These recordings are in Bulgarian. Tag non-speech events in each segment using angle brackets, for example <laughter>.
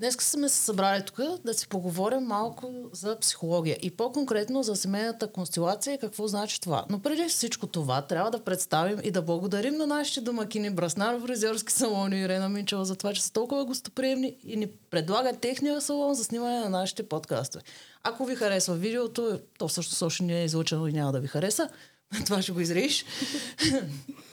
Днес сме се събрали тук да си поговорим малко за психология и по-конкретно за семейната констелация и какво значи това. Но преди всичко това трябва да представим и да благодарим на нашите домакини Браснар, фризьорски салон и Ирена Минчева за това, че са толкова гостоприемни и ни предлагат техния салон за снимане на нашите подкастове. Ако ви харесва видеото, то също още не е излучено и няма да ви хареса. <laughs> Това ще го изреш. <laughs>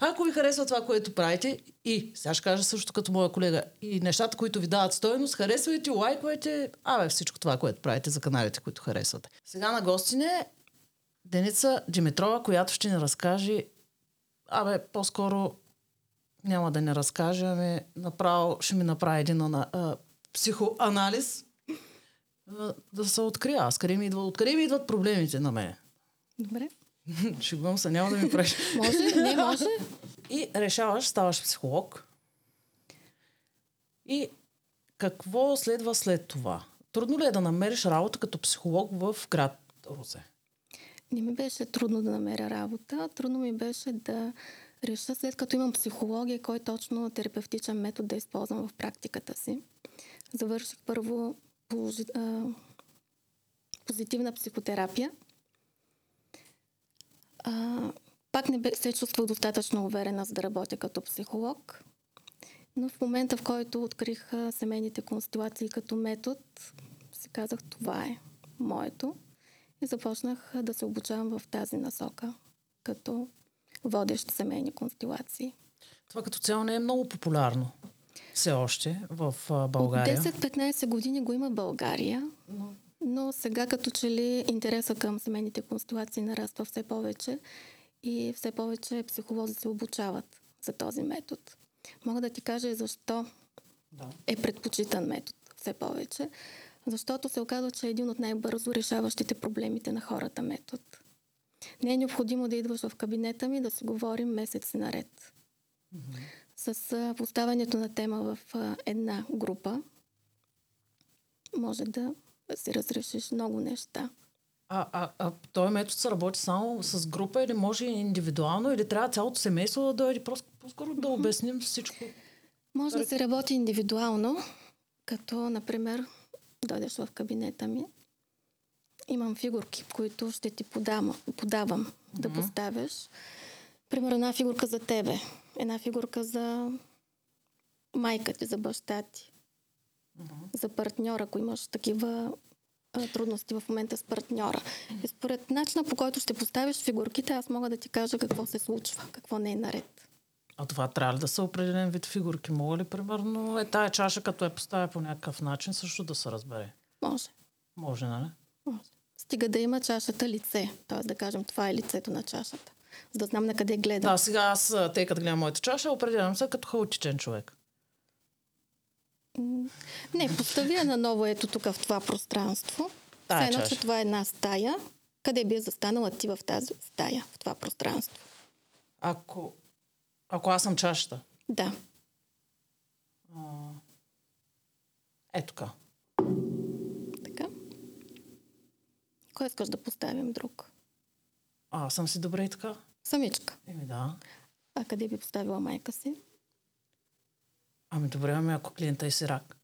Ако ви харесва това, което правите и, сега ще кажа също като моя колега, и нещата, които ви дават стоеност, харесвайте, лайквайте, абе всичко това, което правите за каналите, които харесвате. Сега на гостине Деница Димитрова, която ще ни разкаже, абе, по-скоро няма да ни разкаже, ами направо ще ми направи един а, а, психоанализ, а, да се открия. Аз къде ми идват, откъде ми идват проблемите на мен. Добре. <laughs> Шегувам се, няма да ми правиш. <laughs> Може, не може. И решаваш, ставаш психолог. И какво следва след това? Трудно ли е да намериш работа като психолог в град Русе? Не ми беше трудно да намеря работа. Трудно ми беше да реша, след като имам психология, кой точно терапевтичен метод да използвам в практиката си. Завърших първо положи, а, позитивна психотерапия. А, пак не се чувствах достатъчно уверена, за да работя като психолог. Но в момента, в който открих семейните констелации като метод, си казах, това е моето. И започнах да се обучавам в тази насока, като водещ семейни констелации. Това като цяло не е много популярно все още в България. От 10-15 години го има в България, но... но сега като че ли интереса към семейните констелации нараства все повече и все повече психолози се обучават за този метод. Мога да ти кажа защо да. е предпочитан метод все повече. Защото се оказва, че е един от най-бързо решаващите проблемите на хората метод. Не е необходимо да идваш в кабинета ми да си говорим месец наред. Mm-hmm. С поставянето на тема в една група може да си разрешиш много неща. А, а, а този метод се работи само с група или може индивидуално, или трябва цялото семейство да дойде? Просто по-скоро да обясним всичко. Може да се работи индивидуално, като, например, дойдеш в кабинета ми, имам фигурки, които ще ти подам, подавам mm-hmm. да поставяш. Примерно една фигурка за тебе, една фигурка за майка ти, за баща ти, за партньора, ако имаш такива а, трудности в момента с партньора. И според начина по който ще поставиш фигурките, аз мога да ти кажа какво се случва, какво не е наред. А това трябва ли да са определен вид фигурки? Мога ли, примерно, е тая чаша, като я поставя по някакъв начин, също да се разбере? Може. Може, нали? Може. Стига да има чашата лице. Т.е. да кажем, това е лицето на чашата. За да знам на къде гледам. Да, сега аз, тъй като гледам моята чаша, определям се като хаотичен човек. Не, поставя на ново ето тук в това пространство. Тая едно, че това е една стая. Къде би застанала ти в тази стая, в това пространство? Ако, ако аз съм чашата? Да. А, е така. Така. Кой искаш да поставим друг? А, съм си добре и така. Самичка. Еми да. А къде би поставила майка си? Ами добре, ами ако клиента е сирак.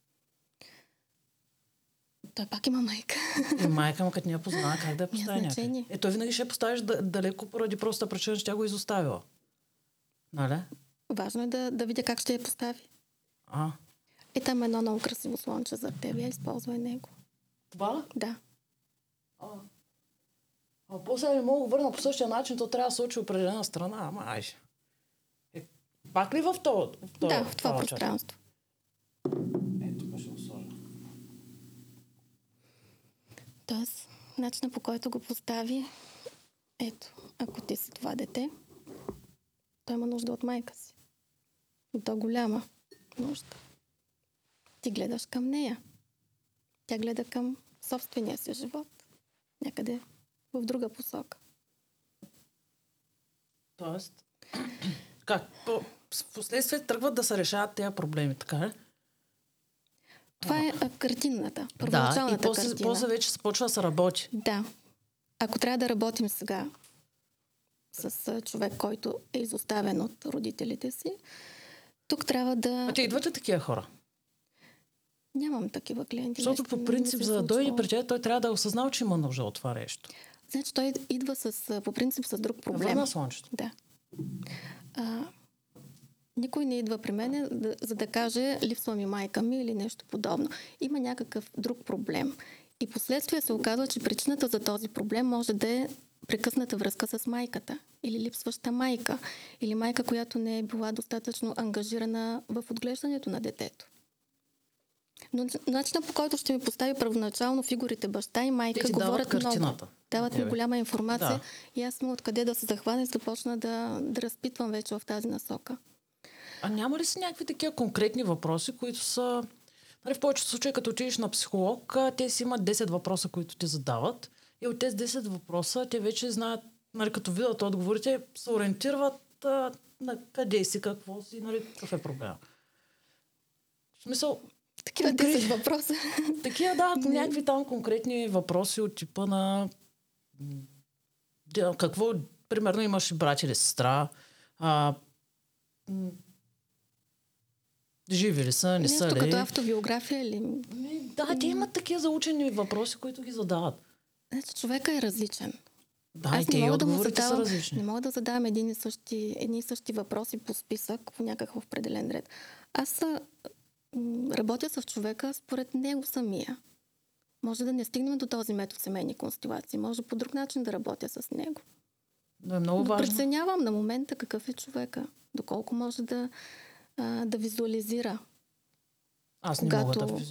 Той пак има майка. И майка му, като не я познава, как да я постави някъде? Е, той винаги ще я поставиш далеко поради просто причина, че тя го е изоставила. Нали? Важно е да, да видя как ще я постави. А. Е, там е едно много красиво слонче за теб. Я използвай него. Това? Да. А. А после не мога да върна по същия начин, то трябва да се учи определена страна. Ама ай. Пак ли в това? В това да, в това, пространство. Ето, го сложа. Тоест, начинът по който го постави, ето, ако ти си това дете, той има нужда от майка си. И то голяма нужда. Ти гледаш към нея. Тя гледа към собствения си живот. Някъде в друга посока. Тоест, <clears throat> как? В последствие тръгват да се решават тези проблеми, така ли? Това е картината, първоначалната да, и после, картина. после вече се почва да се работи. Да. Ако трябва да работим сега с човек, който е изоставен от родителите си, тук трябва да... А те идват ли такива хора? Нямам такива клиенти. Защото по принцип, за да дойде при теб, той трябва да е осъзнал, че има нужда от това нещо. Значи той идва с, по принцип с друг проблем. Върна слънчето. Да. А, никой не идва при мен, за да каже липсва ми майка ми или нещо подобно. Има някакъв друг проблем. И последствие се оказва, че причината за този проблем може да е прекъсната връзка с майката или липсваща майка или майка, която не е била достатъчно ангажирана в отглеждането на детето. Но начинът по който ще ми постави първоначално фигурите баща и майка Те говорят дават много. Дават ми голяма информация да. и аз съм откъде да се захвана и започна да, да разпитвам вече в тази насока. А няма ли си някакви такива конкретни въпроси, които са... Нали, в повечето случаи, като отидеш на психолог, те си имат 10 въпроса, които ти задават. И от тези 10 въпроса, те вече знаят, нали, като видят отговорите, се ориентират а, на къде си, какво си, нали, какъв е проблем. В смисъл, такива 10 въпроса. <laughs> Такива, да, някакви там конкретни въпроси от типа на какво, примерно имаш брат или сестра, а, живи ли са, не Нещо са ли? като автобиография или... Да, те имат такива заучени въпроси, които ги задават. Значи човека е различен. Да, Аз и те не мога да му задавам, са различни. Не мога да задавам един и същи, едни и същи въпроси по списък, по някакъв определен ред. Аз работя с човека според него самия. Може да не стигнем до този метод семейни констелации. Може по друг начин да работя с него. Но е много важно. Преценявам на момента какъв е човека. Доколко може да, а, да визуализира. Аз не когато, мога да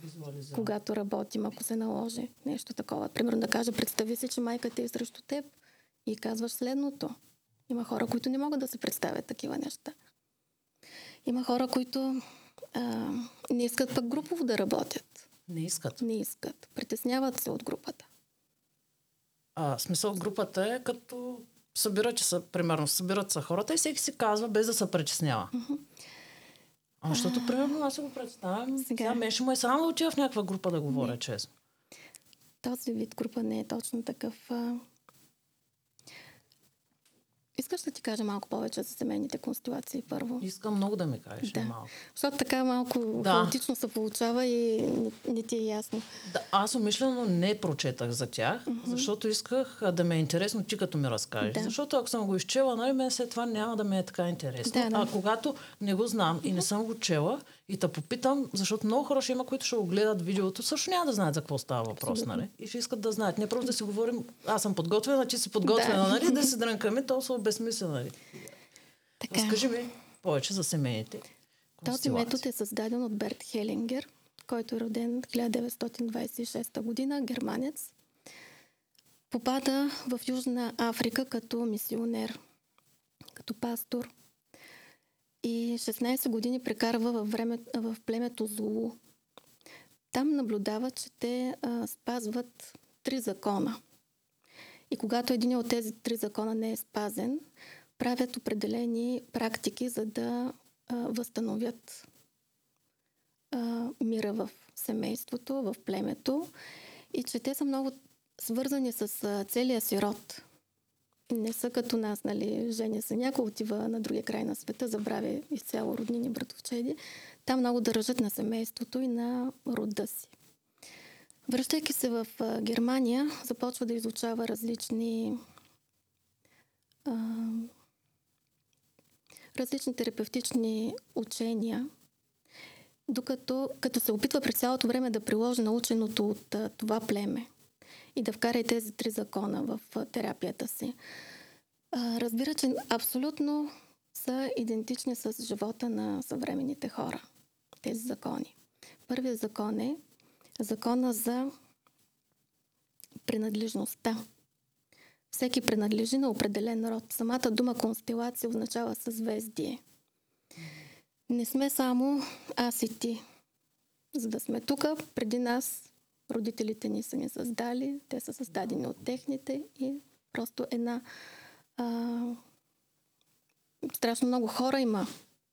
визуализирам. Когато работим, ако се наложи нещо такова. Примерно да кажа, представи си, че майката е срещу теб и казваш следното. Има хора, които не могат да се представят такива неща. Има хора, които а, не искат пък групово да работят. Не искат. Не искат. Притесняват се от групата. А, смисъл групата е като събират, че са, примерно, събират са хората и всеки си казва без да се притеснява. Uh-huh. А, защото, примерно, аз се го представям. Сега, сега беше му е само да отива в някаква група да говоря, честно. Този вид група не е точно такъв. А... Искаш да ти кажа малко повече за семейните констелации първо? Искам много да ми кажеш да. малко. Защото така малко да. хаотично се получава и не, не ти е ясно. Да, аз умишлено не прочетах за тях, uh-huh. защото исках да ме е интересно ти като ми разкажеш. Да. Защото ако съм го изчела, нали, мен след това няма да ме е така интересно. Да, да. А когато не го знам uh-huh. и не съм го чела и те попитам, защото много хора ще има, които ще го гледат видеото, също няма да знаят за какво става въпрос, нали? И ще искат да знаят. Не просто да си говорим, аз съм подготвена, ти си подготвена, да. нали? Да си дрънкаме, то са безсмислено. Нали? Така. Разкажи ми повече за семейните. Този метод е създаден от Берт Хелингер, който е роден 1926 година, германец. Попада в Южна Африка като мисионер, като пастор. И 16 години прекарва във време, в племето Зулу. Там наблюдава, че те а, спазват три закона – и когато един от тези три закона не е спазен, правят определени практики, за да а, възстановят а, мира в семейството, в племето и че те са много свързани с целия си род. Не са като нас, нали, женя се някой, отива на другия край на света, забравя изцяло роднини, братовчеди. Там много държат на семейството и на рода си. Връщайки се в Германия, започва да изучава различни а, различни терапевтични учения, докато като се опитва през цялото време да приложи наученото от а, това племе и да вкара и тези три закона в терапията си. Разбира, че абсолютно са идентични с живота на съвременните хора, тези закони. Първият закон е закона за принадлежността. Всеки принадлежи на определен род. Самата дума констелация означава съзвездие. Не сме само аз и ти. За да сме тук, преди нас родителите ни са ни създали, те са създадени от техните и просто една а, страшно много хора има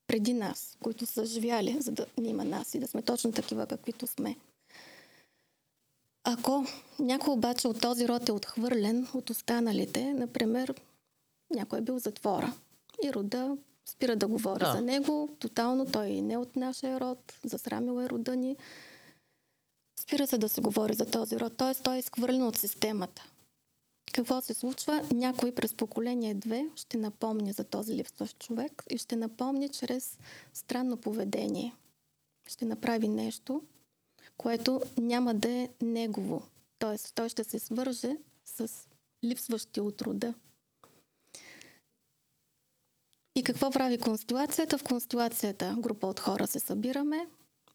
преди нас, които са живяли, за да ни има нас и да сме точно такива, каквито сме. Ако някой обаче от този род е отхвърлен от останалите, например, някой е бил затвора и рода спира да говори да. за него, тотално той не е от нашия род, засрамил е рода ни Спира се да се говори за този род, т.е. той е изхвърлен от системата. Какво се случва? Някой през поколение 2 ще напомни за този липсващ човек и ще напомни чрез странно поведение. Ще направи нещо, което няма да е негово. Т.е. той ще се свърже с липсващи от рода. И какво прави конституацията? В конституацията група от хора се събираме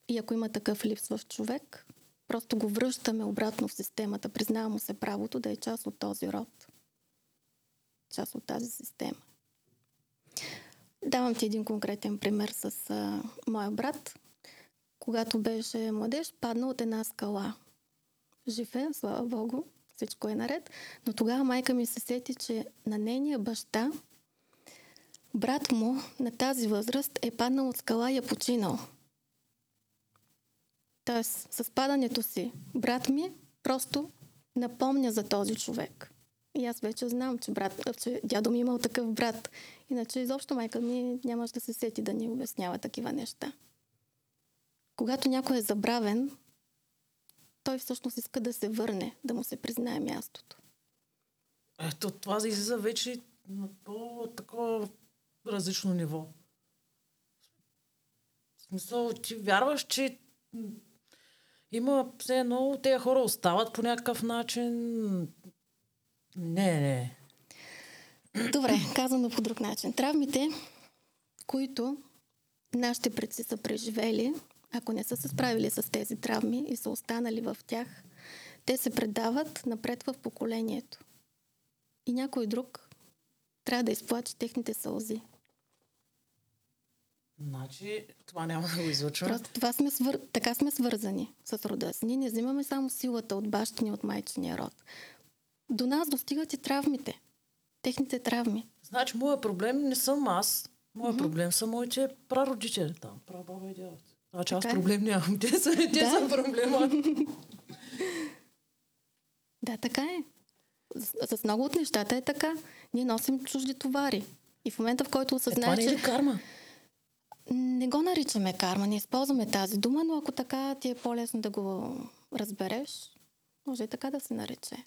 и ако има такъв липсващ човек, просто го връщаме обратно в системата. Признава му се правото да е част от този род. Част от тази система. Давам ти един конкретен пример с а, моя брат. Когато беше младеж, падна от една скала. Живе, слава Богу, всичко е наред. Но тогава майка ми се сети, че на нейния баща брат му на тази възраст е паднал от скала и е починал. Тоест, с падането си, брат ми просто напомня за този човек. И аз вече знам, че, брат, че дядо ми е имал такъв брат. Иначе изобщо майка ми нямаше да се сети да ни обяснява такива неща. Когато някой е забравен, той всъщност иска да се върне, да му се признае мястото. Ето, това излиза вече на по-такова различно ниво. В смисъл, ти вярваш, че има все едно, тези хора остават по някакъв начин. Не, не. Добре, казано по друг начин. Травмите, които нашите предци са преживели, ако не са се справили с тези травми и са останали в тях, те се предават напред в поколението. И някой друг трябва да изплаче техните сълзи. Значи, това няма да го излъчва. Просто това сме свър... така сме свързани с рода си. Ние не взимаме само силата от бащини, от майчиния род. До нас достигат и травмите. Техните травми. Значи, моят проблем не съм аз. Моят mm-hmm. проблем са моите прародители там. Прабаба и дядо. Значи аз проблем нямам. <laughs> Те са, те да. са проблема. да, така е. С, с много от нещата е така. Ние носим чужди товари. И в момента, в който осъзнаеш, е, това не е карма? Не го наричаме карма, не използваме тази дума, но ако така ти е по-лесно да го разбереш, може и така да се нарече.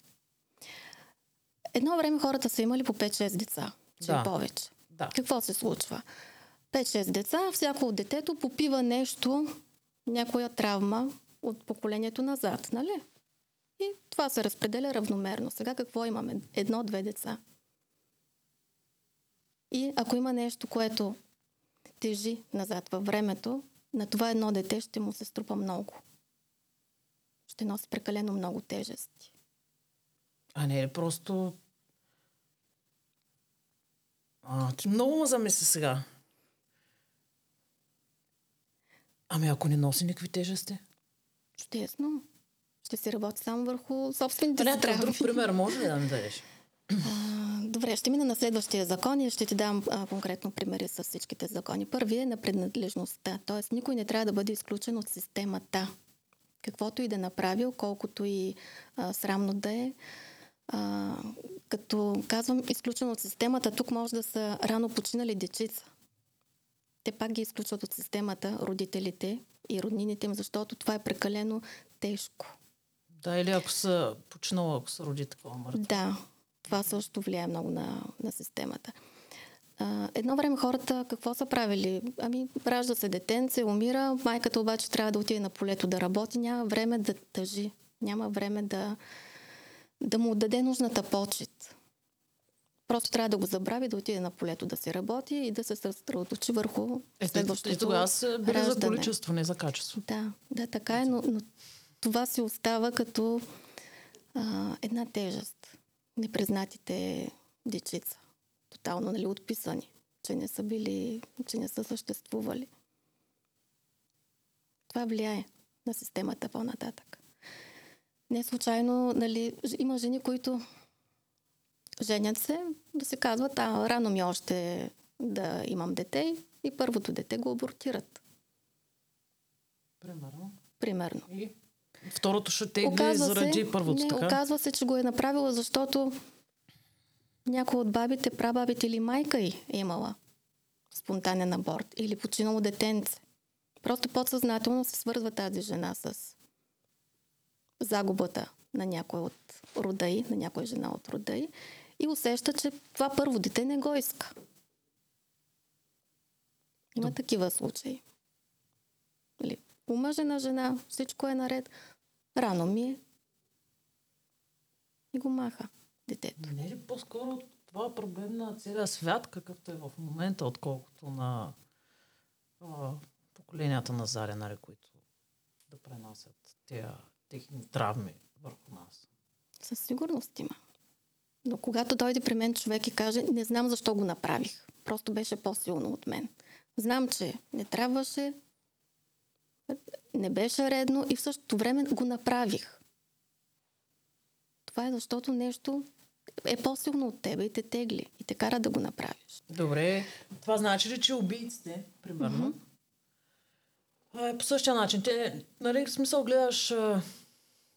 Едно време хората са имали по 5-6 деца, че да. повече. Да. Какво се случва? 5-6 деца, всяко от детето попива нещо, някоя травма от поколението назад, нали? И това се разпределя равномерно. Сега какво имаме? Едно-две деца. И ако има нещо, което тежи назад във времето, на това едно дете ще му се струпа много. Ще носи прекалено много тежести. А не е просто... А, много ме замисли сега. Ами ако не носи никакви тежести? Чудесно. Ще се работи само върху собствените си друг пример може ли да ми дадеш? <laughs> Добре, ще мина на следващия закон и ще ти дам а, конкретно примери с всичките закони. Първият е на принадлежността, т.е. никой не трябва да бъде изключен от системата. Каквото и да направил, колкото и а, срамно да е. А, като казвам изключен от системата, тук може да са рано починали дечица. Те пак ги изключват от системата, родителите и роднините им, защото това е прекалено тежко. Да, или ако са починала, ако са роди такова мъртво. Да, това също влияе много на, на системата. А, едно време хората какво са правили? Ами, ражда се детенце, умира, майката обаче трябва да отиде на полето да работи, няма време да тъжи, няма време да, да му отдаде нужната почет. Просто трябва да го забрави, да отиде на полето да се работи и да се съсредоточи върху е, следващото тогава се били за количество, не за качество. Да, да така е, но, но това си остава като а, една тежест непризнатите дечица. Тотално нали, отписани, че не са били, че не са съществували. Това влияе на системата по-нататък. Не случайно, нали, има жени, които женят се, да се казват, а рано ми още да имам дете и първото дете го абортират. Примерно. Примерно. И Второто ще тегли заради се, първото, не, така? Оказва се, че го е направила, защото някой от бабите, прабабите или майка й е имала спонтанен аборт или починало детенце. Просто подсъзнателно се свързва тази жена с загубата на някой от рода й, на някоя жена от рода й и усеща, че това първо дете не го иска. Има такива случаи. Или, омъжена жена, всичко е наред, рано ми е и го маха детето. Не е ли по-скоро това е проблем на целия свят, какъвто е в момента, отколкото на а, поколенията на Заря, нали, които да пренасят тези техни травми върху нас? Със сигурност има. Но когато дойде при мен човек и каже, не знам защо го направих, просто беше по-силно от мен. Знам, че не трябваше, не беше редно и в същото време го направих. Това е защото нещо е по-силно от тебе и те тегли и те кара да го направиш. Добре, това значи ли, че убийците, примерно, mm-hmm. е по същия начин. Те, нали, в смисъл гледаш а,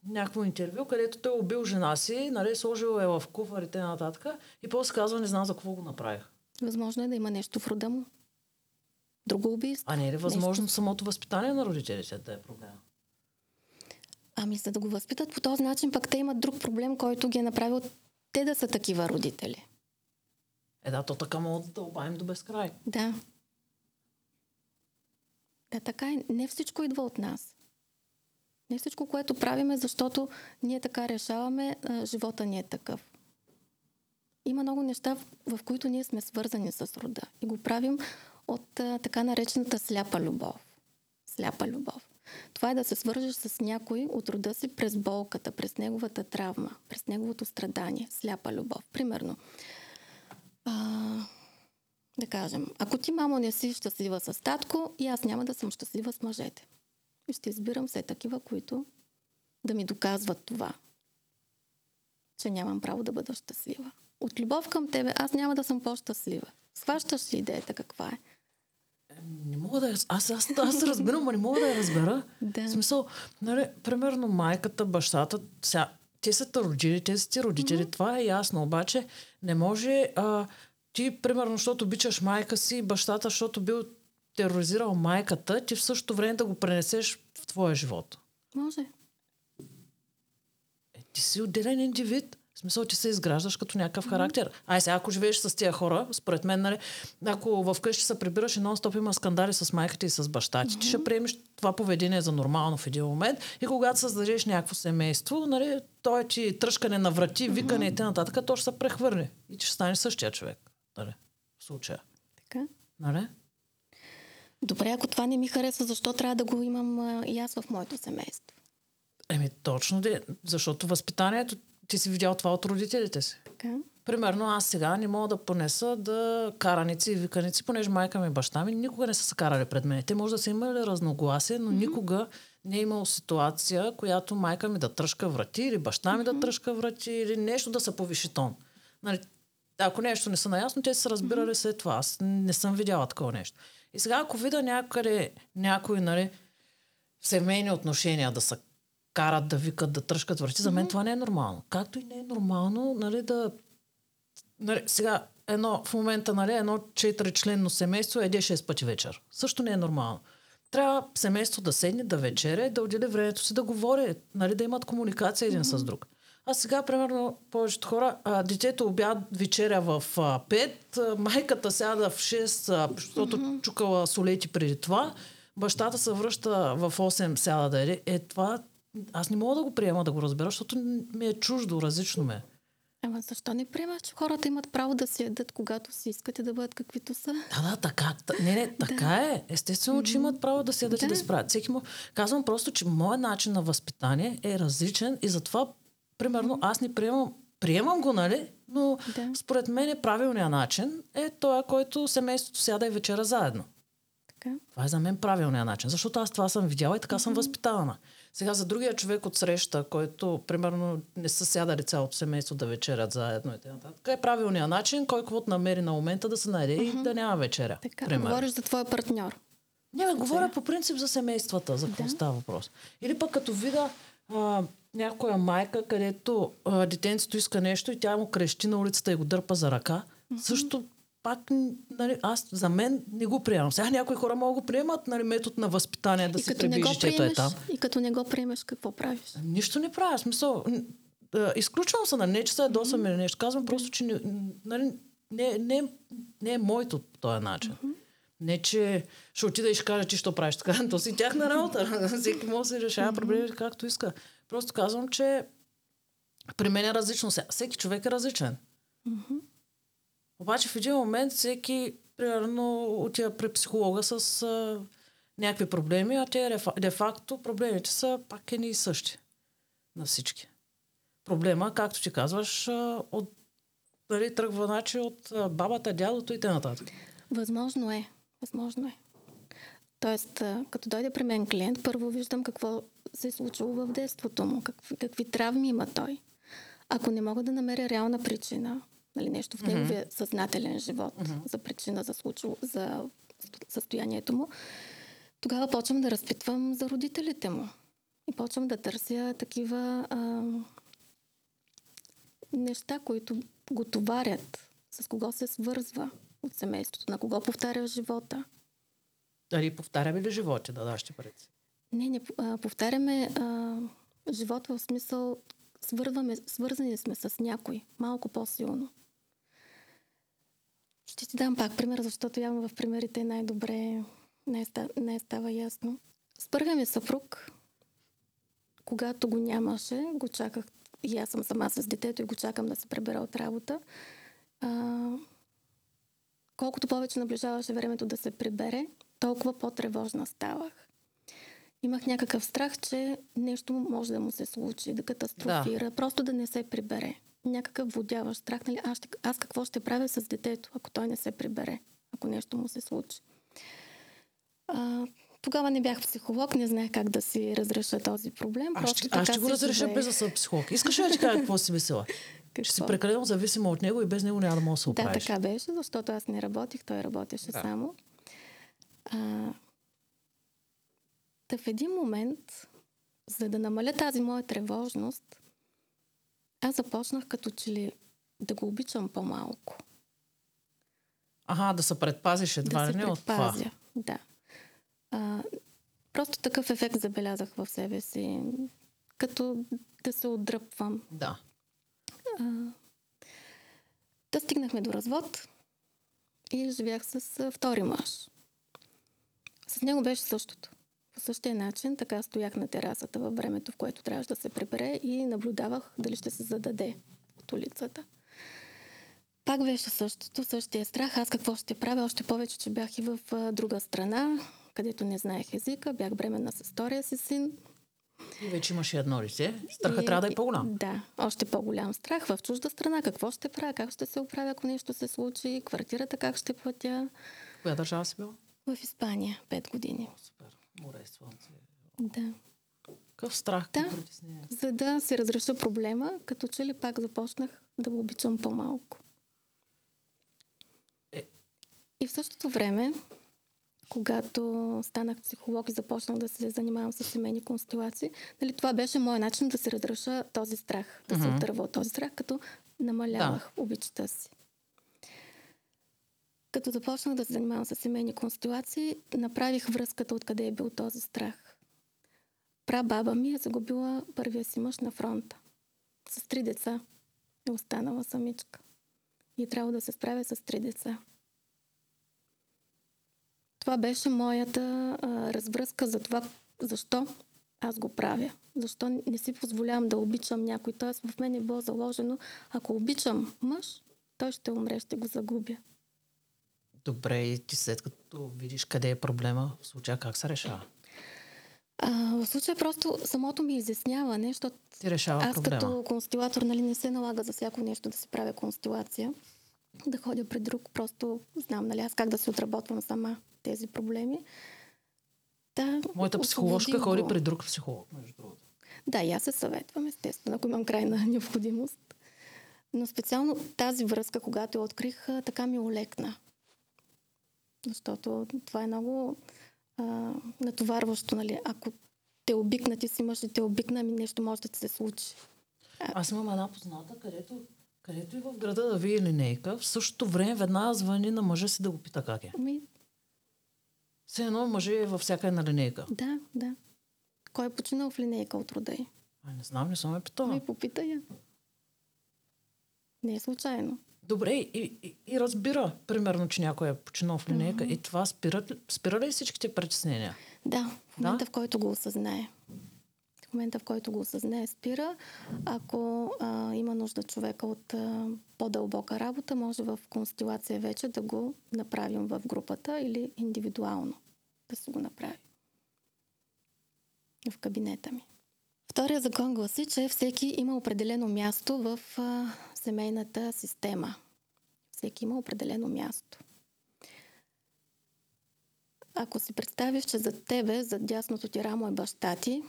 някакво интервю, където той е убил жена си, нали, сложил е в куфарите нататък и после казва, не знам за какво го направих. Възможно е да има нещо в рода му. Друго убийство. А не е ли възможно нещо? самото възпитание на родителите да е проблема? Ами за да го възпитат по този начин, пък те имат друг проблем, който ги е направил те да са такива родители. Е, да, то така могат да дълбаем до безкрай. Да. Да, така е. Не всичко идва от нас. Не всичко, което правиме, защото ние така решаваме, а, живота ни е такъв. Има много неща, в, в които ние сме свързани с рода. И го правим от а, така наречената сляпа любов. Сляпа любов. Това е да се свържеш с някой от рода си през болката, през неговата травма, през неговото страдание, сляпа любов. Примерно, а, да кажем, ако ти, мамо, не си щастлива с татко, и аз няма да съм щастлива с мъжете. И ще избирам все такива, които да ми доказват това, че нямам право да бъда щастлива. От любов към тебе аз няма да съм по-щастлива. Схващаш ли идеята каква е? Не мога да я... Аз, аз, аз разбирам, но не мога да я разбера. Да. В смисъл, нали, примерно майката, бащата, ся, те са те родители, те са ти родители, mm-hmm. това е ясно, обаче не може а, ти, примерно, защото обичаш майка си, бащата, защото бил тероризирал майката, ти в същото време да го пренесеш в твоя живот. Може. Е, ти си отделен индивид смисъл, че се изграждаш като някакъв характер. Ай сега, ако живееш с тия хора, според мен, нали, ако вкъщи се прибираш и нон-стоп има скандали с майката и с баща ти, ти ще приемеш това поведение за нормално в един момент и когато създадеш някакво семейство, нали, той ти тръжкане на врати, викане и т.н. то ще се прехвърли и ти ще станеш същия човек. Нали, в случая. Така. Нали? Добре, ако това не ми харесва, защо трябва да го имам а, и аз в моето семейство? Еми точно, де, защото възпитанието ти си видял това от родителите си. Така. Примерно аз сега не мога да понеса да караници и виканици, понеже майка ми и баща ми никога не са се карали пред мен. Те може да са имали разногласие, но mm-hmm. никога не е имало ситуация, която майка ми да тръжка врати или баща ми mm-hmm. да тръжка врати или нещо да се повиши тон. Нали, ако нещо не са наясно, те са разбирали mm-hmm. след това. Аз не съм видяла такова нещо. И сега, ако видя някъде някой, нали, в семейни отношения да са карат да викат, да тръжкат врати. За мен mm-hmm. това не е нормално. Както и не е нормално, нали, да... Нали, сега, едно, в момента, нали, едно четиричленно семейство еде 6 пъти вечер. Също не е нормално. Трябва семейство да седне, да вечеря, да отделя времето си да говори, нали, да имат комуникация един mm-hmm. с друг. А сега, примерно, повечето хора, а, детето обяд вечеря в а, 5, а, майката сяда в 6, а, защото mm-hmm. чукала солети преди това, бащата се връща в 8, сяда да еде. Е, това аз не мога да го приема да го разбера, защото ми е чуждо, различно ме. Ама защо не приемаш, че хората имат право да си ядат, когато си искат и да бъдат каквито са? Да, да, така. Не, не, така да. е. Естествено, че имат право да си ядат да. и да справят. Всеки му... Казвам просто, че моят начин на възпитание е различен и затова, примерно, аз не приемам Приемам го, нали? Но да. според мен е правилният начин е той, който семейството сяда и вечера заедно. Така. Това е за мен правилният начин, защото аз това съм видяла и така mm-hmm. съм възпитавана. Сега за другия човек от среща, който примерно не са сядали цялото семейство да вечерят заедно и т.н. е правилният начин, кой каквото намери на момента да се найде mm-hmm. и да няма вечеря. Така, примерно. говориш за твоя партньор. Не, бе, говоря по принцип за семействата, за какво да. става въпрос. Или пък като вида а, някоя майка, където а, детенцето иска нещо и тя му крещи на улицата и го дърпа за ръка, mm-hmm. също пак, нали, аз за мен не го приемам. Сега някои хора могат да го приемат, нали, метод на възпитание да и си приближи, детето е там. И като не го приемеш, какво правиш? Нищо не правя. Смисъл, изключвам се на не, че се ядосвам или нещо. Казвам просто, че нали, не, не, не е моето по този начин. Mm-hmm. Не, че ще отида и ще кажа, че що правиш така. <laughs> То си тяхна работа. <laughs> Всеки може да се решава mm-hmm. проблеми както иска. Просто казвам, че при мен е различно. Всеки човек е различен. Mm-hmm. Обаче в един момент всеки, примерно, отива при психолога с а, някакви проблеми, а те де-факто проблемите са пак едни и същи на всички. Проблема, както ти казваш, от, дали, тръгва значи, от бабата, дядото и т.н. Възможно е. Възможно е. Тоест, като дойде при мен клиент, първо виждам какво се е случило в детството му, какви, какви травми има той. Ако не мога да намеря реална причина, нали, нещо в неговия mm-hmm. съзнателен живот mm-hmm. за причина за, случило, за състоянието му, тогава почвам да разпитвам за родителите му. И почвам да търся такива а, неща, които го товарят, с кого се свързва от семейството, на кого повтаря живота. Дали повтаряме ли живота, да даш пред? Не, не, а, повтаряме а, живот в смисъл свързваме, свързани сме с някой малко по-силно. Ще ти дам пак пример, защото явно в примерите най-добре не, ста, не става ясно. С първия ми съпруг, когато го нямаше, го чаках и аз съм сама с детето и го чакам да се пребера от работа. А, колкото повече наближаваше времето да се прибере, толкова по-тревожна ставах. Имах някакъв страх, че нещо може да му се случи, да катастрофира, да. просто да не се прибере. Някакъв водяващ страх. Нали? Аз, ще, аз какво ще правя с детето, ако той не се прибере, ако нещо му се случи. А, тогава не бях психолог, не знаех как да си разреша този проблем. Аз, ще, аз ще го разреша без да съм психолог. Искаш ли да ти кажа какво си мислила? <laughs> Какво? Ще си прекалено зависима от него и без него няма да мога да се оправиш. Да, така беше, защото аз не работих, той работеше да. само. А, Та в един момент, за да намаля тази моя тревожност, аз започнах като че ли да го обичам по-малко. Ага, да се предпазиш едва да ли не от това. Да. А, просто такъв ефект забелязах в себе си, като да се отдръпвам. Да. А, да стигнахме до развод и живях с втори мъж. С него беше същото. По същия начин така стоях на терасата във времето, в което трябваше да се прибере и наблюдавах дали ще се зададе от улицата. Пак беше същото, същия страх. Аз какво ще правя? Още повече, че бях и в друга страна, където не знаех езика. Бях бременна с втория си син. И вече имаше едно лице. Страхът трябва да е по-голям. Да, още по-голям страх. В чужда страна какво ще правя? Как ще се оправя, ако нещо се случи? Квартирата как ще платя? Коя държава си била? В Испания. Пет години. Море, слънце. Да. Какъв страх, да, за да се разреша проблема, като че ли пак започнах да го обичам по-малко. Е. И в същото време, когато станах психолог и започнах да се занимавам с семейни констелации, нали, това беше мой начин да се разреша този страх, да mm-hmm. се отърва от този страх, като намалявах да. обичата си. Като започнах да се занимавам с семейни констелации, направих връзката откъде е бил този страх. Прабаба ми е загубила първия си мъж на фронта. С три деца е останала самичка. И трябва да се справя с три деца. Това беше моята а, развръзка за това, защо аз го правя. Защо не си позволявам да обичам някой. Тоест в мен е било заложено, ако обичам мъж, той ще умре, ще го загубя. Добре, и ти след като видиш къде е проблема, в случая как се решава? А, в случая просто самото ми изясняване, защото ти решава аз проблема. като констилатор нали, не се налага за всяко нещо да се правя констилация, да ходя пред друг, просто знам нали, аз как да се отработвам сама тези проблеми. Да, Моята психоложка ходи при друг психолог, между другото. Да, и аз се съветвам, естествено, ако имам крайна <laughs> необходимост. Но специално тази връзка, когато я открих, така ми олекна. Защото това е много а, натоварващо, нали? Ако те обикна, ти си мъж и те обикна, ами нещо може да ти се случи. А... Аз имам една позната, където Където и в града да види линейка, в същото време веднага звъни на мъжа си да го пита как е. Ами, Все едно мъже е във всяка една линейка. да, да. Кой е починал в линейка от рода? А, не знам, не съм я питала. Ами, попитай я. Не е случайно. Добре, и, и, и разбира, примерно, че някой е починал в линейка. И това спира, спира ли всичките притеснения? Да, в момента Да? в който го осъзнае. В момента в който го осъзнае, спира. Ако а, има нужда човека от а, по-дълбока работа, може в констелация вече да го направим в групата или индивидуално да се го направи. В кабинета ми. Втория закон гласи, че всеки има определено място в а, семейната система. Всеки има определено място. Ако си представиш, че зад тебе, зад дясното ти рамо е баща ти,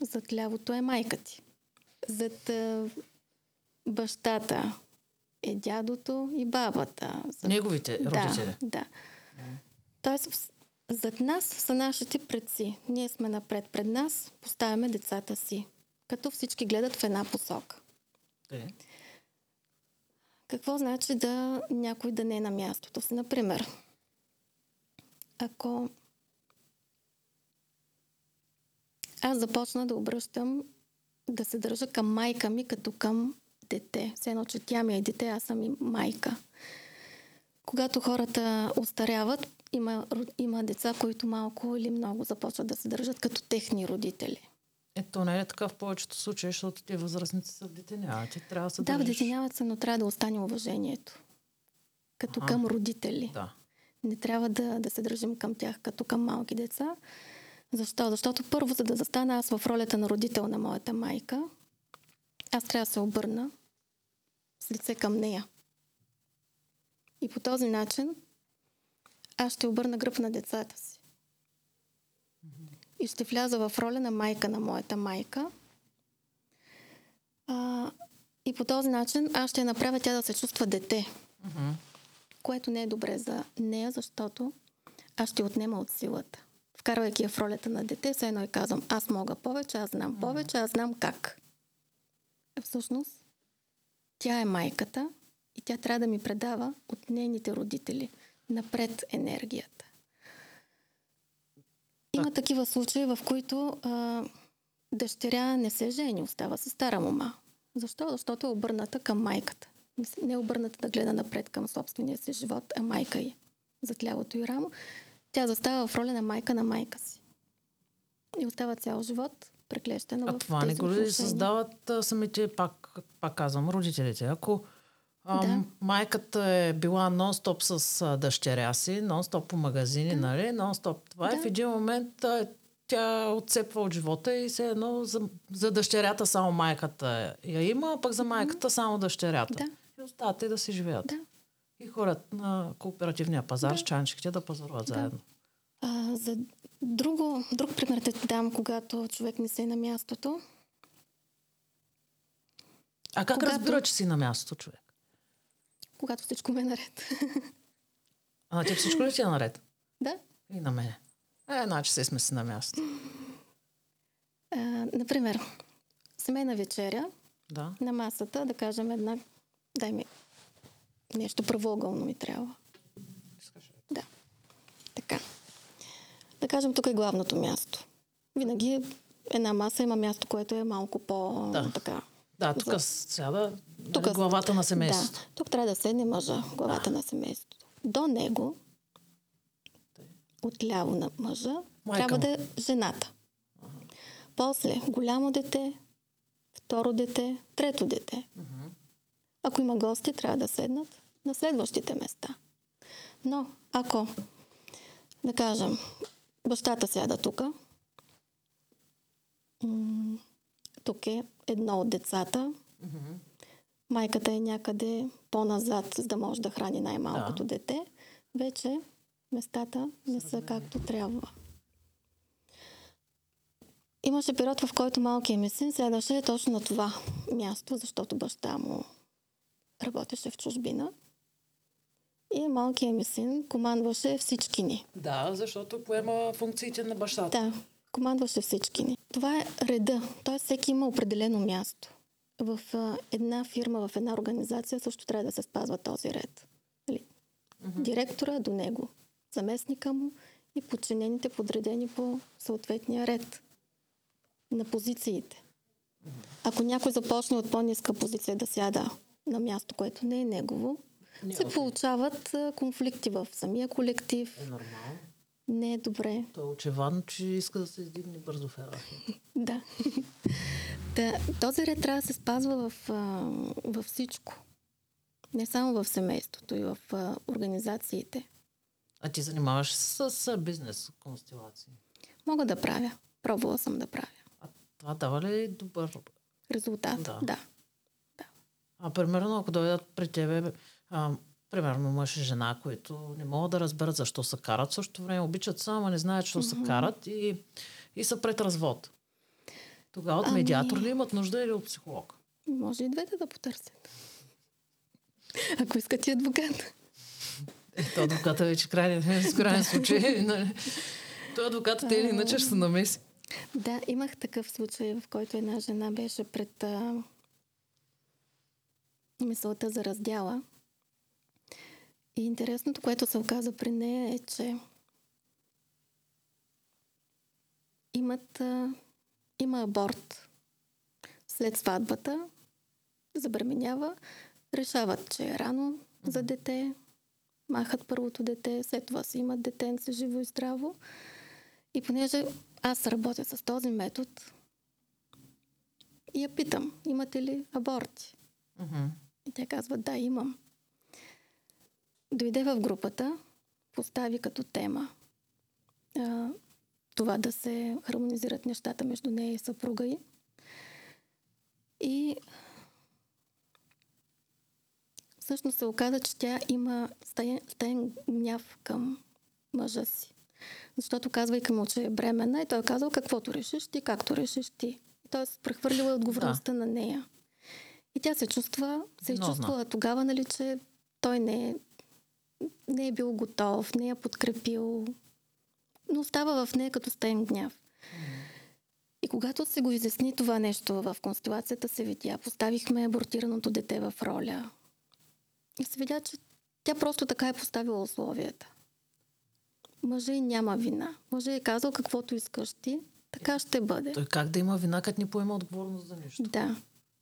зад лявото е майка ти. Зад бащата е дядото и бабата. Зад... Неговите родители. Да, да. Тоест, зад нас са нашите предци. Ние сме напред. Пред нас поставяме децата си. Като всички гледат в една посока. Е. Какво значи да някой да не е на мястото си? Например, ако аз започна да обръщам, да се държа към майка ми като към дете. Все едно, че тя ми е дете, аз съм и майка. Когато хората устаряват, има, има деца, които малко или много започват да се държат като техни родители. Ето не е така в повечето случаи, защото те възрастници са вдетеняват. Ти трябва да се Да, държиш- вдетеняват се, но трябва да остане уважението. Като Аха. към родители. Да. Не трябва да, да се държим към тях като към малки деца. Защо? Защото първо, за да застана аз в ролята на родител на моята майка, аз трябва да се обърна с лице към нея. И по този начин аз ще обърна гръб на децата си. И ще вляза в роля на майка на моята майка. А, и по този начин аз ще я направя тя да се чувства дете Мгм. което не е добре за нея, защото аз ще отнема от силата. Вкарвайки я в ролята на дете, все едно и казвам, аз мога повече, аз знам повече, аз знам как. А всъщност, тя е майката и тя трябва да ми предава от нейните родители напред енергията. Има такива случаи, в които а, дъщеря не се жени, остава се стара мома. Защо? Защото е обърната към майката. Не с- е обърната да гледа напред към собствения си живот, а майка й. Зад лявото й рамо. Тя застава в роля на майка на майка си. И остава цял живот преклещена А в това не го ли създават а, самите, пак, пак казвам, родителите? Ако а, Да. майката е била нон-стоп с дъщеря си, нон-стоп по магазини, Да. нали? Нон-стоп това е. Да. В един момент тя отцепва от живота и все едно за, за дъщерята само майката я има, а пък за майката само дъщерята. Да. И остават те да си живеят. Да. И хората на кооперативния пазар с чанчиките да пазаруват Да. заедно. А, за друго, друг пример да ти дам, когато човек не се е на мястото. А как Когато- разбира, че си на мястото, човек? Когато всичко ме е наред. А на теб всичко ли ти е наред? да. И на мене. Е, значи се сме си на място. А, например, семейна вечеря, Да. на масата, да кажем една... Дай ми нещо правоъгълно ми трябва. Да. Така. Да кажем, тук е главното място. Винаги една маса има място, което е малко по... Да. Така. Да, тук За- сяда Тук нали, главата на семейството. Да. Тук трябва да седне мъжа, главата на семейството. До него, отляво на мъжа, Майка трябва му. да е жената. После голямо дете, второ дете, трето дете. Ако има гости, трябва да седнат на следващите места. Но ако, да кажем, бащата сяда тук, м, тук е едно от децата, майката е някъде по-назад, за да може да храни най-малкото Да. дете, вече местата не са както трябва. Имаше период, в който малкият ми син сядаше точно на това място, защото баща му работеше в чужбина. И малкият ми син командваше всички ни. Да, защото поема функциите на бащата. Да, командваше всички ни. Това е реда. Т.е. всеки има определено място. в една фирма, в една организация също трябва да се спазва този ред. Нали? Mm-hmm. Директора до него, заместника му и подчинените подредени по съответния ред на позициите. Ако някой започне от по-ниска позиция да сяда на място, което не е негово, не, се получават конфликти в самия колектив. Е нормално. Не е добре. То е очевидно, че иска да се издигне бързо в <laughs> да. да. Този ред трябва да се спазва в, във всичко. Не само в семейството, и в организациите. А ти занимаваш с, с бизнес констелации? Мога да правя. Пробвала съм да правя. А това дава ли добър резултат? Да. да. да. А примерно, ако дойдат при тебе, а, примерно мъж и жена, които не могат да разберат защо се карат, също време обичат само, не знаят, защо mm-hmm. се карат и, и са пред развод. Тогава от ами... медиатор ли имат нужда или от психолог? Може и двете да потърсят. Ако искат и адвокат. Ето адвоката вече крайен, с крайен случай. Нали? Той адвоката те или иначе ще се намеси. Да, имах такъв случай, в който една жена беше пред а, мисълта за раздяла. И интересното, което се оказа при нея е, че имат, а, има аборт след сватбата, забременява, решават, че е рано за дете, махат първото дете, след това си имат детенце живо и здраво. И понеже аз работя с този метод, и я питам, имате ли аборти? Uh-huh. И тя казва, да, имам. Дойде в групата, постави като тема а, това да се хармонизират нещата между нея и съпруга й. И всъщност се оказа, че тя има стаен, стаен гняв към мъжа си. Защото казвайки му, че е бременна, и той е казал каквото решиш ти, както решиш ти. Тоест, прехвърлила отговорността да. на нея. И тя се чувства, се е чувствала тогава, нали, че той не е, не е бил готов, не е подкрепил, но остава в нея като стен гняв. И когато се го изясни това нещо в констелацията, се видя. Поставихме абортираното дете в роля. И се видя, че тя просто така е поставила условията. Мъже няма вина. Мъже е казал каквото искаш ти, така ще бъде. Той как да има вина, като ни поема отговорност за нещо? Да.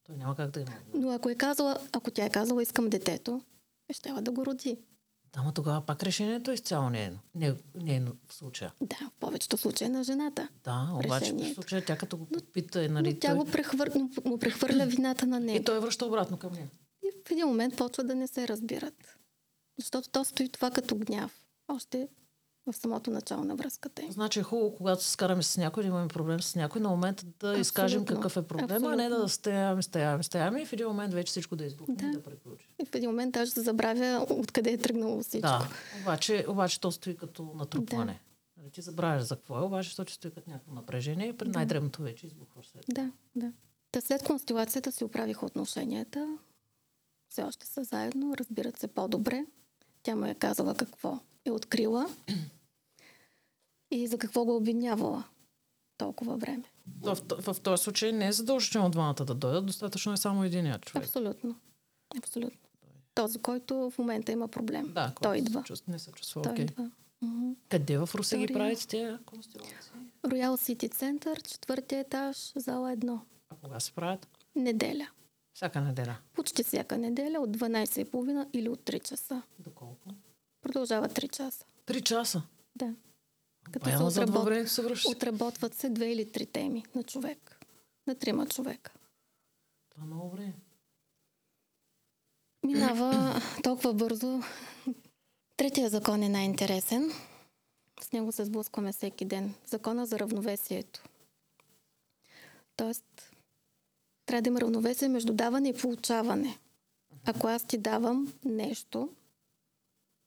Той няма как да има. Но ако, е казала, ако тя е казала, искам детето, е ще да го роди. Но тогава пак решението е изцяло не е, не, не е в случая. Да, в повечето случаи е на жената. Да, обаче в случая тя като го пита, е, нали, но тя той... го прехвър... му прехвърля <clears throat> вината на нея. И той връща обратно към нея. И в един момент почва да не се разбират. Защото то стои това като гняв. Още в самото начало на връзката. Значи е хубаво, когато се скараме с някой, да имаме проблем с някой, на момента да Абсолютно. изкажем какъв е проблема, а не да стояваме, стояваме, стояваме и в един момент вече всичко да избухне да. и да приключи. И в един момент даже се забравя откъде е тръгнало всичко. Да, обаче, обаче то стои като натрупване. Да. Нали, ти забравяш за какво е, обаче то, че стои като някакво напрежение и при да. най-древното вече избухваш след. Да, да. Та след констелацията си оправиха отношенията. Все още са заедно, разбират се по-добре. Тя му е казала какво е открила и за какво го обвинявала толкова време. В, в, в този случай не е задължително двамата да дойдат, достатъчно е само единият човек. Абсолютно. Абсолютно. Този, който в момента има проблем. Да, той идва. Чувств, не се чувства той okay. идва. Къде в Русе ги правите тези констелации? Royal City Center, четвъртия етаж, зала едно. А кога се правят? Неделя. Всяка неделя? Почти всяка неделя от 12.30 или от 3 часа. Доколко? Продължава 3 часа. 3 часа? Да. Като се, отработ... се отработват се две или три теми на човек. На трима човека. Това е много време. Минава <coughs> толкова бързо. Третия закон е най-интересен. С него се сблъскваме всеки ден. Закона за равновесието. Тоест, трябва да има равновесие между даване и получаване. Ако аз ти давам нещо,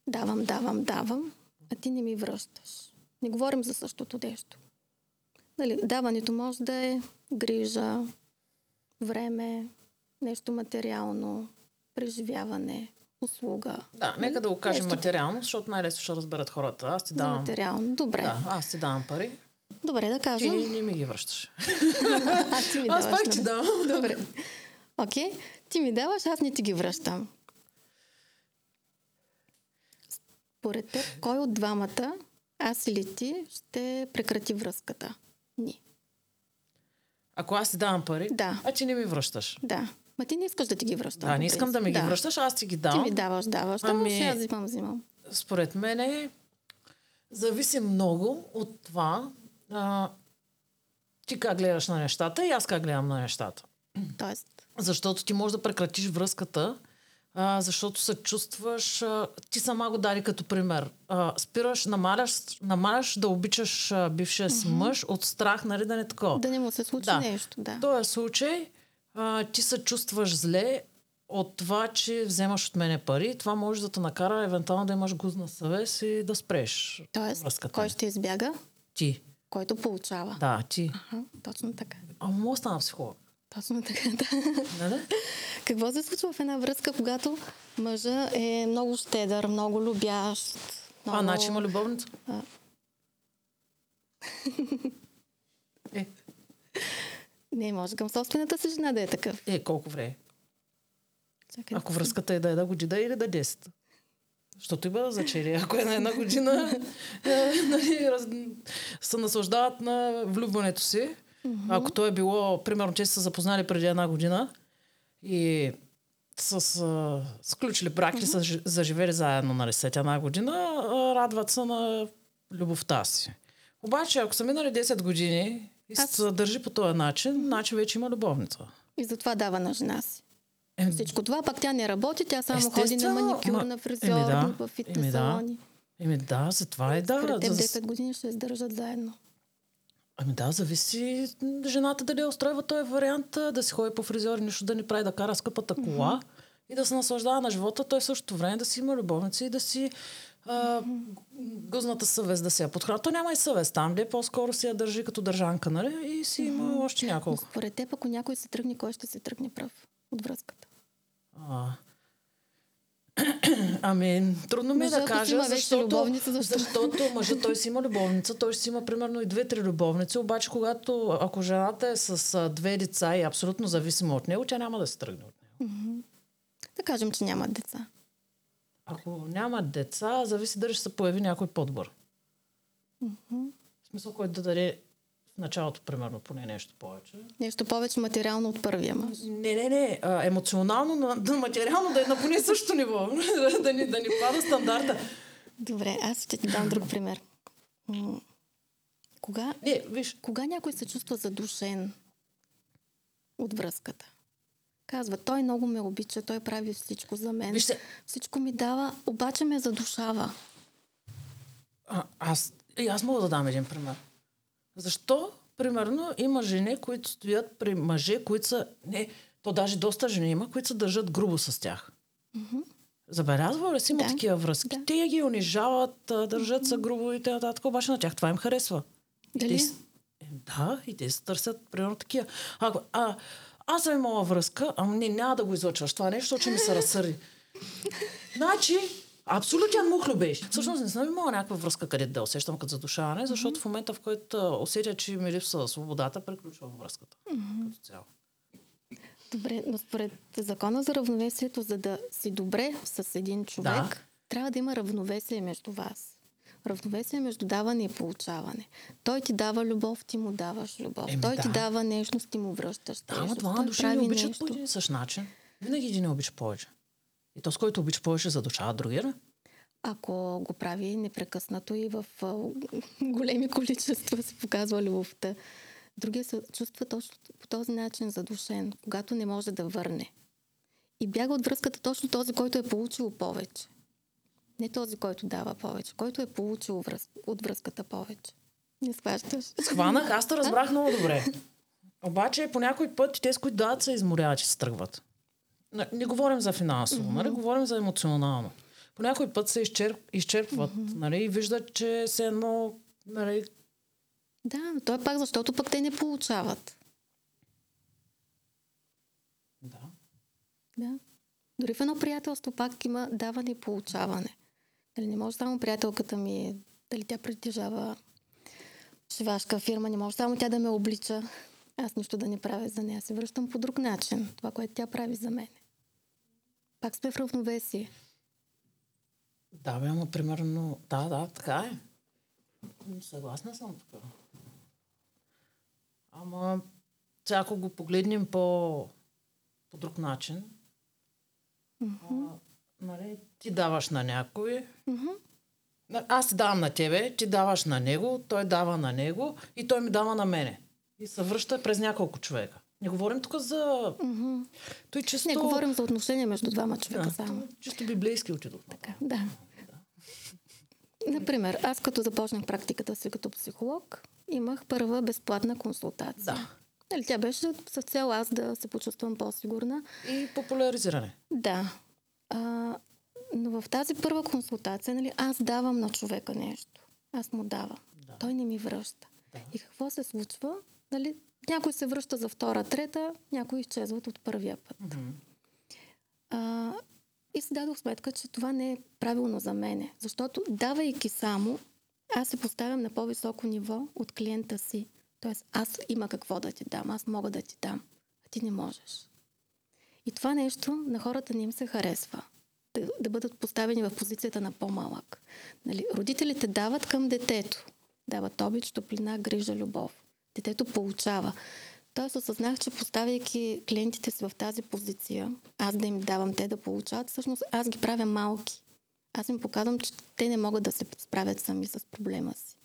давам, давам, давам, а ти не ми връщаш. Не говорим за същото нещо. Нали, даването може да е грижа, време, нещо материално, преживяване, услуга. Да, нека да го кажем нещо... материално, защото най-лесно ще разберат хората. Аз ти давам... материално, добре. Да, аз ти давам пари. Добре, да кажем. Ти не ми ги връщаш. <laughs> аз ти ми Аз пак ти давам. Добре. Окей? Ти ми даваш, аз не ти ги връщам. Според теб, кой от двамата, аз или ти, ще прекрати връзката? Ни. Ако аз ти давам пари, Да. а ти не ми връщаш. Да. Ма ти не искаш да ти ги връщам. Да, не по искам да ми ги връщаш, аз ти ги Ти давам. ми даваш, даваш. Ами... аз взимам, взимам. Според мен зависи много от това а, ти как гледаш на нещата и аз как гледам на нещата. Тоест, Защото ти можеш да прекратиш връзката, а, защото се чувстваш... А, ти сама го даде като пример. А, спираш, намаляш, намаляш да обичаш а, бившия си мъж от страх, нали, да не такова. да не му се случи Да. нещо. Да. В този случай а, ти се чувстваш зле от това, че вземаш от мене пари. Това може да те накара евентуално да имаш гузна съвест и да спреш Тоест, връзката. кой ще избяга? Ти. Който получава. Да, ти. Аха, точно така. Ама мога да стана психолог. Точно така, да. Нали? Какво се случва в една връзка, когато мъжа е много щедър, много любящ? Много... А, значи има любовница? А. Е, Не, може към собствената си жена да е такъв. е, колко време? Чакай, Ако връзката е да е една година или да е 10. Защото има значение. Ако е на една година, <laughs> е, нали, раз, се наслаждават на влюбването си. Ако то е било, примерно, че са се запознали преди една година и с, а, сключили брак или са жи- заживели заедно, нали, след една година, а, радват се на любовта си. Обаче, ако са минали 10 години и Аз- се държи по този начин, значи вече има любовница. И затова дава на жена си. Е, Всичко това пак тя не работи, тя само ходи на Естествено, маникюр, ма- на фризьор, да, в фитнес салони. Еми да, затова е да. Според теб за- 10 години ще издържат заедно. Ами да, зависи жената дали устройва този вариант да си ходи по фризьор, нищо да ни прави да кара скъпата кола и да се наслаждава на живота, той в същото време да си има любовници и да си а, гъзната съвест да се я подхрана. То няма и съвест там, де по-скоро си я държи като държанка, нали? И си има още Но няколко. според теб, ако някой се тръгне, кой ще се тръгне прав от връзката? А. <clears throat> Ами, трудно ми е Мъжът, да ако си кажа, има защото, любовница, защо? защото мъжът той си има любовница, той ще си има примерно и две-три любовници, обаче когато, ако жената е с две деца и е абсолютно зависима от него, тя няма да се тръгне от него. Да кажем, че нямат деца. Ако няма деца, зависи дали ще се появи някой по-добър. В смисъл, който да даде началото, примерно, поне нещо повече. Нещо повече материално от първия мъж. Не, не, не. А, емоционално, но да, материално да е на поне същото ниво. <laughs> да, ни, да ни пада стандарта. Добре, аз ще ти дам друг пример. Кога, Не, виж, кога някой се чувства задушен от връзката? Казва, той много ме обича, той прави всичко за мен. Вижте. Всичко ми дава, обаче ме задушава. А, аз, и аз мога да дам един пример. Защо, примерно, има жени, които стоят при мъже, които са... Не, то даже доста жени има, които се държат грубо с тях. Забелязва ли си има Да, такива връзки? да. Те ги унижават, а, държат се грубо и т.н. обаче на тях това им харесва. Дали? Те, е, да, и те се търсят примерно такива. А, а, аз съм имала връзка, ама не, няма да го излъчваш това нещо, защото ще ми се разсърди. <laughs> Значи, абсолютен мухлю беше. Всъщност не съм имала някаква връзка, където да усещам като задушаване, защото в момента, в който усетя, че ми липсва свободата, приключвам връзката. Като цяло. Добре, но според закона за равновесието, за да си добре с един човек, Да. трябва да има равновесие между вас. Равновесие между даване и получаване. Той ти дава любов, ти му даваш любов. Еми Той ти да. дава нежност, ти му връщаш Да, ама Той души не обичат нещо. по един същ начин. Винаги един не обича повече. И то, с който обича повече, задушава другия. Ако го прави непрекъснато и в големи количества се показва любовта. Другия се чувства точно по този начин задушен, когато не може да върне. И бяга от връзката точно този, който е получил повече. Не този, който дава повече, който е получил връз... от връзката повече. Не схващаш. Схванах, аз те разбрах много добре. Обаче по някой път те, с които дават, се изморяват, че се тръгват. Не, не говорим за финансово, mm-hmm. нали? говорим за емоционално. По някой път се изчерп, изчерпват mm-hmm. нали? и виждат, че се едно... Нали, Да, но то е пак защото пък те не получават. да. Да. Дори в едно приятелство пак има даване и получаване. Дали не може само приятелката ми, дали тя притежава шивашка фирма, не може само тя да ме облича. Аз нищо да не правя за нея. Се връщам по друг начин. Това, което тя прави за мен. Пак сме в равновесие. Да, бе, ама примерно... Да, да, така е. Съгласна съм така. Ама, сега ако го погледнем по, по друг начин, Mm-hmm. а, нали, ти даваш на някой, Mm-hmm. Аз ти давам на тебе, ти даваш на него, той дава на него и той ми дава на мене. И се връща през няколко човека. Не говорим тук за... Mm-hmm. Той чисто... Не говорим за отношения между двама човека да, само. то чисто библейски отидох. Така, да. Например, аз като започнах практиката си като психолог, имах първа безплатна консултация. Да. Нали, тя беше с цел аз да се почувствам по-сигурна. И популяризиране. Да. А, но в тази първа консултация, нали, аз давам на човека нещо. Аз му давам. Да. Той не ми връща. Да. И какво се случва? Нали, някой се връща за втора, трета, някои изчезват от първия път. Мгм. А, и си дадох сметка, че това не е правилно за мене. Защото давайки само, аз се поставям на по-високо ниво от клиента си. Тоест, аз има какво да ти дам, аз мога да ти дам, а ти не можеш. И това нещо на хората не им се харесва. Да, да бъдат поставени в позицията на по-малък. Нали, родителите дават към детето. Дават обич, топлина, грижа, любов. Детето получава. Тоест осъзнах, че поставяйки клиентите си в тази позиция, аз да им давам те да получават, всъщност аз ги правя малки. Аз им показвам, че те не могат да се справят сами с проблема си.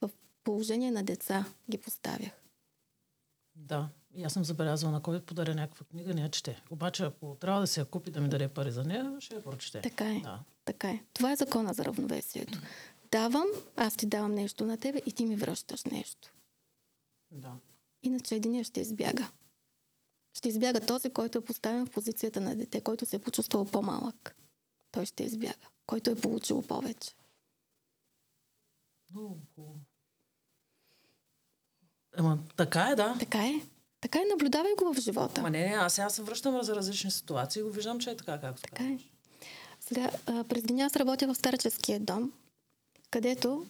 В положение на деца ги поставях. Да. И аз съм забелязала на кой подаря някаква книга, не я чете. Обаче, ако трябва да се я купи да ми даде пари за нея, ще я прочете. Така е. Да. Така е. Това е закона за равновесието. Давам, аз ти давам нещо на тебе и ти ми връщаш нещо. Да. Иначе един ще избяга. Ще избяга този, който е поставен в позицията на дете, който се е почувствал по-малък. Той ще избяга. Който е получил повече. Много хубаво. Ама така е, да. Така е. Така е, наблюдавай го в живота. Ама не, не, аз сега се връщам за различни ситуации и го виждам, че е така, както Така е. Сега, а, през деня аз работя в старческия дом, където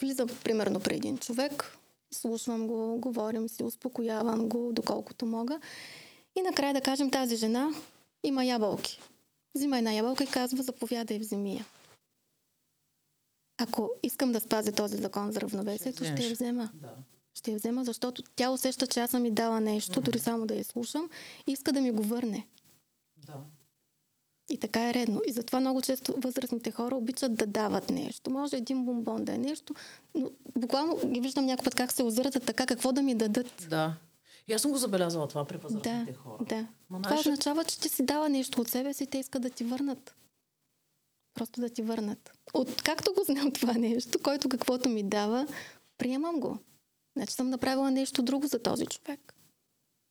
влизам примерно при един човек, слушвам го, говорим си, успокоявам го, доколкото мога. И накрая да кажем, тази жена има ябълки. Взима една ябълка и казва, заповядай, вземи я. Ако искам да спазя този закон за равновесието, ще я вземеш. взема. Да. Ще я взема, защото тя усеща, че аз съм ми дала нещо, дори само да я слушам, и иска да ми го върне. Да. И така е редно. И затова много често възрастните хора обичат да дават нещо. Може един бомбон да е нещо, но буквално ги виждам някой път как се озират така, какво да ми дадат. Да. И аз съм го забелязала това при Да, възрастните хора. да. Ма Това означава, че ти си дала нещо от себе си и те искат да ти върнат. Просто да ти върнат. От както го знам това нещо, който каквото ми дава, приемам го. Значи съм направила нещо друго за този човек.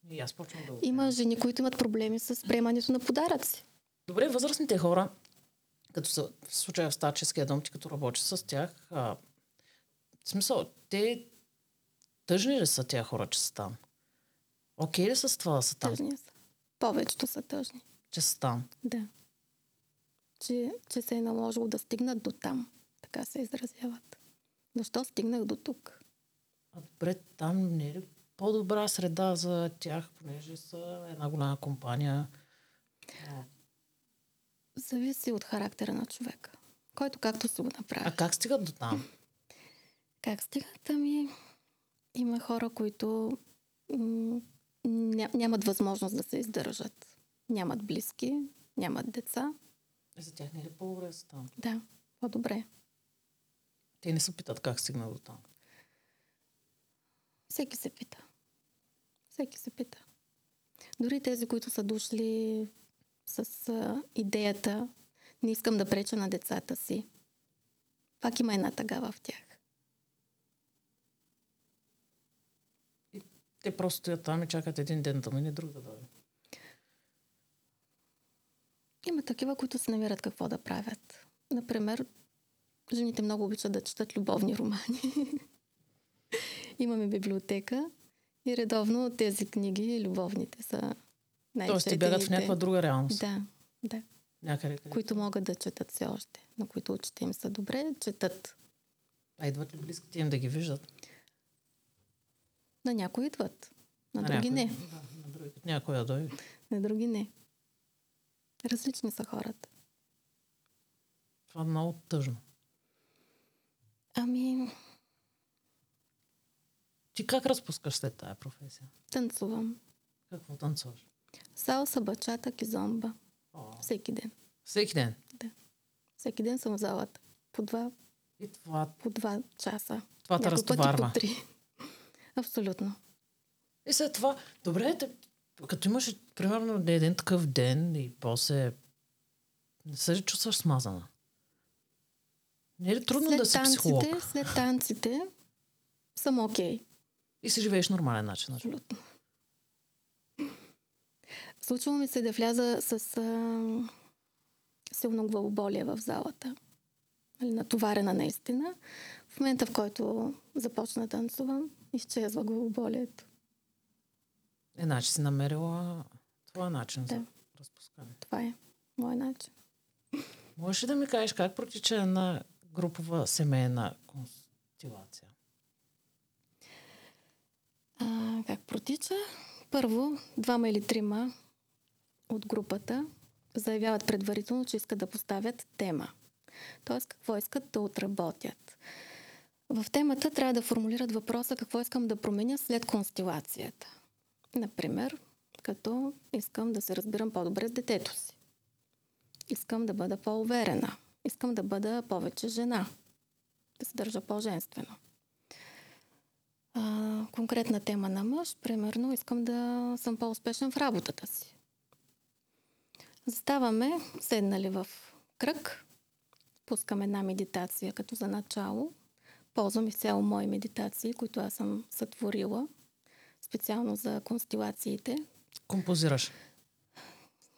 И аз почвам да го Има жени, които имат проблеми с приемането на подаръци. Добре, възрастните хора, като са в случая в старческия дом, ти като работиш с тях, а, в смисъл, те тъжни ли са тия хора, че са там? Окей ли са с това да са там? Тъжни са. Повечето са тъжни. Че са там? Да. Че, че се е наложило да стигнат до там. Така се изразяват. Защо стигнах до тук? А добре, там не е ли по-добра среда за тях, понеже са една голяма компания? Зависи от характера на човека. Който както си го направи. а как стигат до там? Как стигат? Ами, има хора, които м- ня, нямат възможност да се издържат. Нямат близки, нямат деца. И за тях не е ли по-добре са там? Да, по-добре. Те не се питат как стигна до там. Всеки се пита. Всеки се пита. Дори тези, които са дошли с а, идеята, не искам да преча на децата си. Пак има една тъга в тях. Те просто стоят там и чакат един ден да мине, друг да дойде. Има такива, които се намират какво да правят. Например, жените много обичат да четат любовни романи. <laughs> Имаме библиотека и редовно тези книги, любовните, са Тоест, те бягат в някаква друга реалност. Да, да. Някъде, къде. Които могат да четат все още, на които очите им са добре, четат. А идват ли близките им да ги виждат? На някои идват. На, на други някой, не. Да, на други, някой да дойде. На други не. Различни са хората. Това е много тъжно. Ами, Ти как разпускаш след тая професия? танцувам. Какво танцуваш? Салса, бачата, кизомба. О, Всеки ден. всеки ден. Всеки ден съм в залата. По два, И това, по два часа. това те разтоварва. по три. <laughs> Абсолютно. И след това, добре, те, като имаш примерно един такъв ден и после не се ли чувстваш смазана? Не е ли трудно след да си танците, психолог след танците съм окей. и си живееш нормален начин? значи? Абсолютно. Случва ми се да вляза с а, силно главоболие в залата. Нали, натоварена наистина. В момента, в който започна да танцувам, изчезва главоболието. Е, значи си намерила това начин за Да. разпускане. Това е мой начин. Можеш ли да ми кажеш как протича една групова семейна констелация? А, как протича? Първо, двама или трима от групата заявяват предварително, че искат да поставят тема. Тоест, какво искат да отработят. В темата трябва да формулират въпроса какво искам да променя след констелацията. Например, като искам да се разбирам по-добре с детето си. Искам да бъда по-уверена. Искам да бъда повече жена. Да се държа по-женствено а, конкретна тема на мъж, примерно искам да съм по-успешен в работата си. Заставаме, седнали в кръг, пускам една медитация като за начало. Ползвам изцяло мои медитации, които аз съм сътворила, специално за констелациите. Композираш.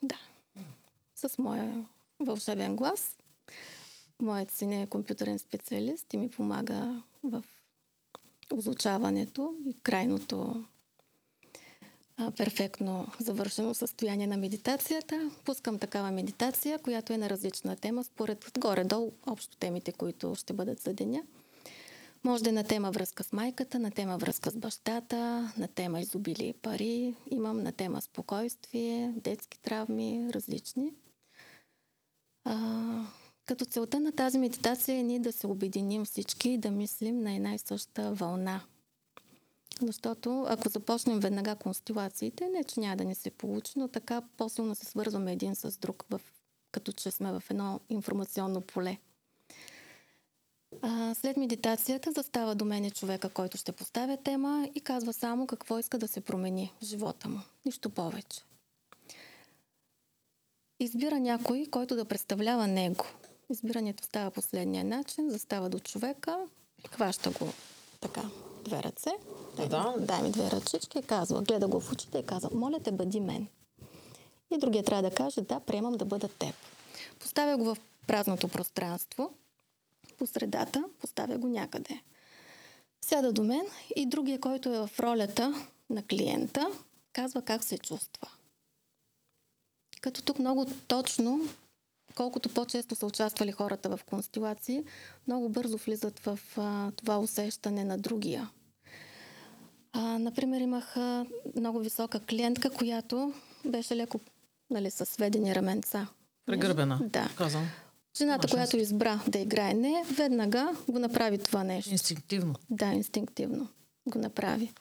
Да. С моя вълшебен глас. Моят син е компютърен специалист и ми помага в озвучаването и крайното перфектно завършено състояние на медитацията. Пускам такава медитация, която е на различна тема, според горе-долу общо темите, които ще бъдат за деня. Може да е на тема връзка с майката, на тема връзка с бащата, на тема изобилие и пари. Имам на тема спокойствие, детски травми, различни. А, като целта на тази медитация е ние да се обединим всички и да мислим на една и съща вълна. Защото ако започнем веднага констелациите, не че няма да ни се получи, но така по-силно се свързваме един с друг, в, като че сме в едно информационно поле. А, след медитацията застава до мене човека, който ще поставя тема и казва само какво иска да се промени в живота му. Нищо повече. Избира някой, който да представлява него. Избирането става последния начин, застава до човека, хваща го така, две ръце, дай, Да. дай ми две ръчички и казва, гледа го в очите и казва, моля те, бъди мен. И другия трябва да каже, да, приемам да бъда теб. Поставя го в празното пространство, по средата, поставя го някъде. Сяда до мен и другия, който е в ролята на клиента, казва как се чувства. Като тук много точно, колкото по-често са участвали хората в констелации, много бързо влизат в а, това усещане на другия. А, например, имах а, много висока клиентка, която беше леко нали, с сведени раменца. Прегърбена. Да. Казвам. Жената, Машински. която избра да играе не, веднага го направи това нещо. Инстинктивно. Да, инстинктивно го направи.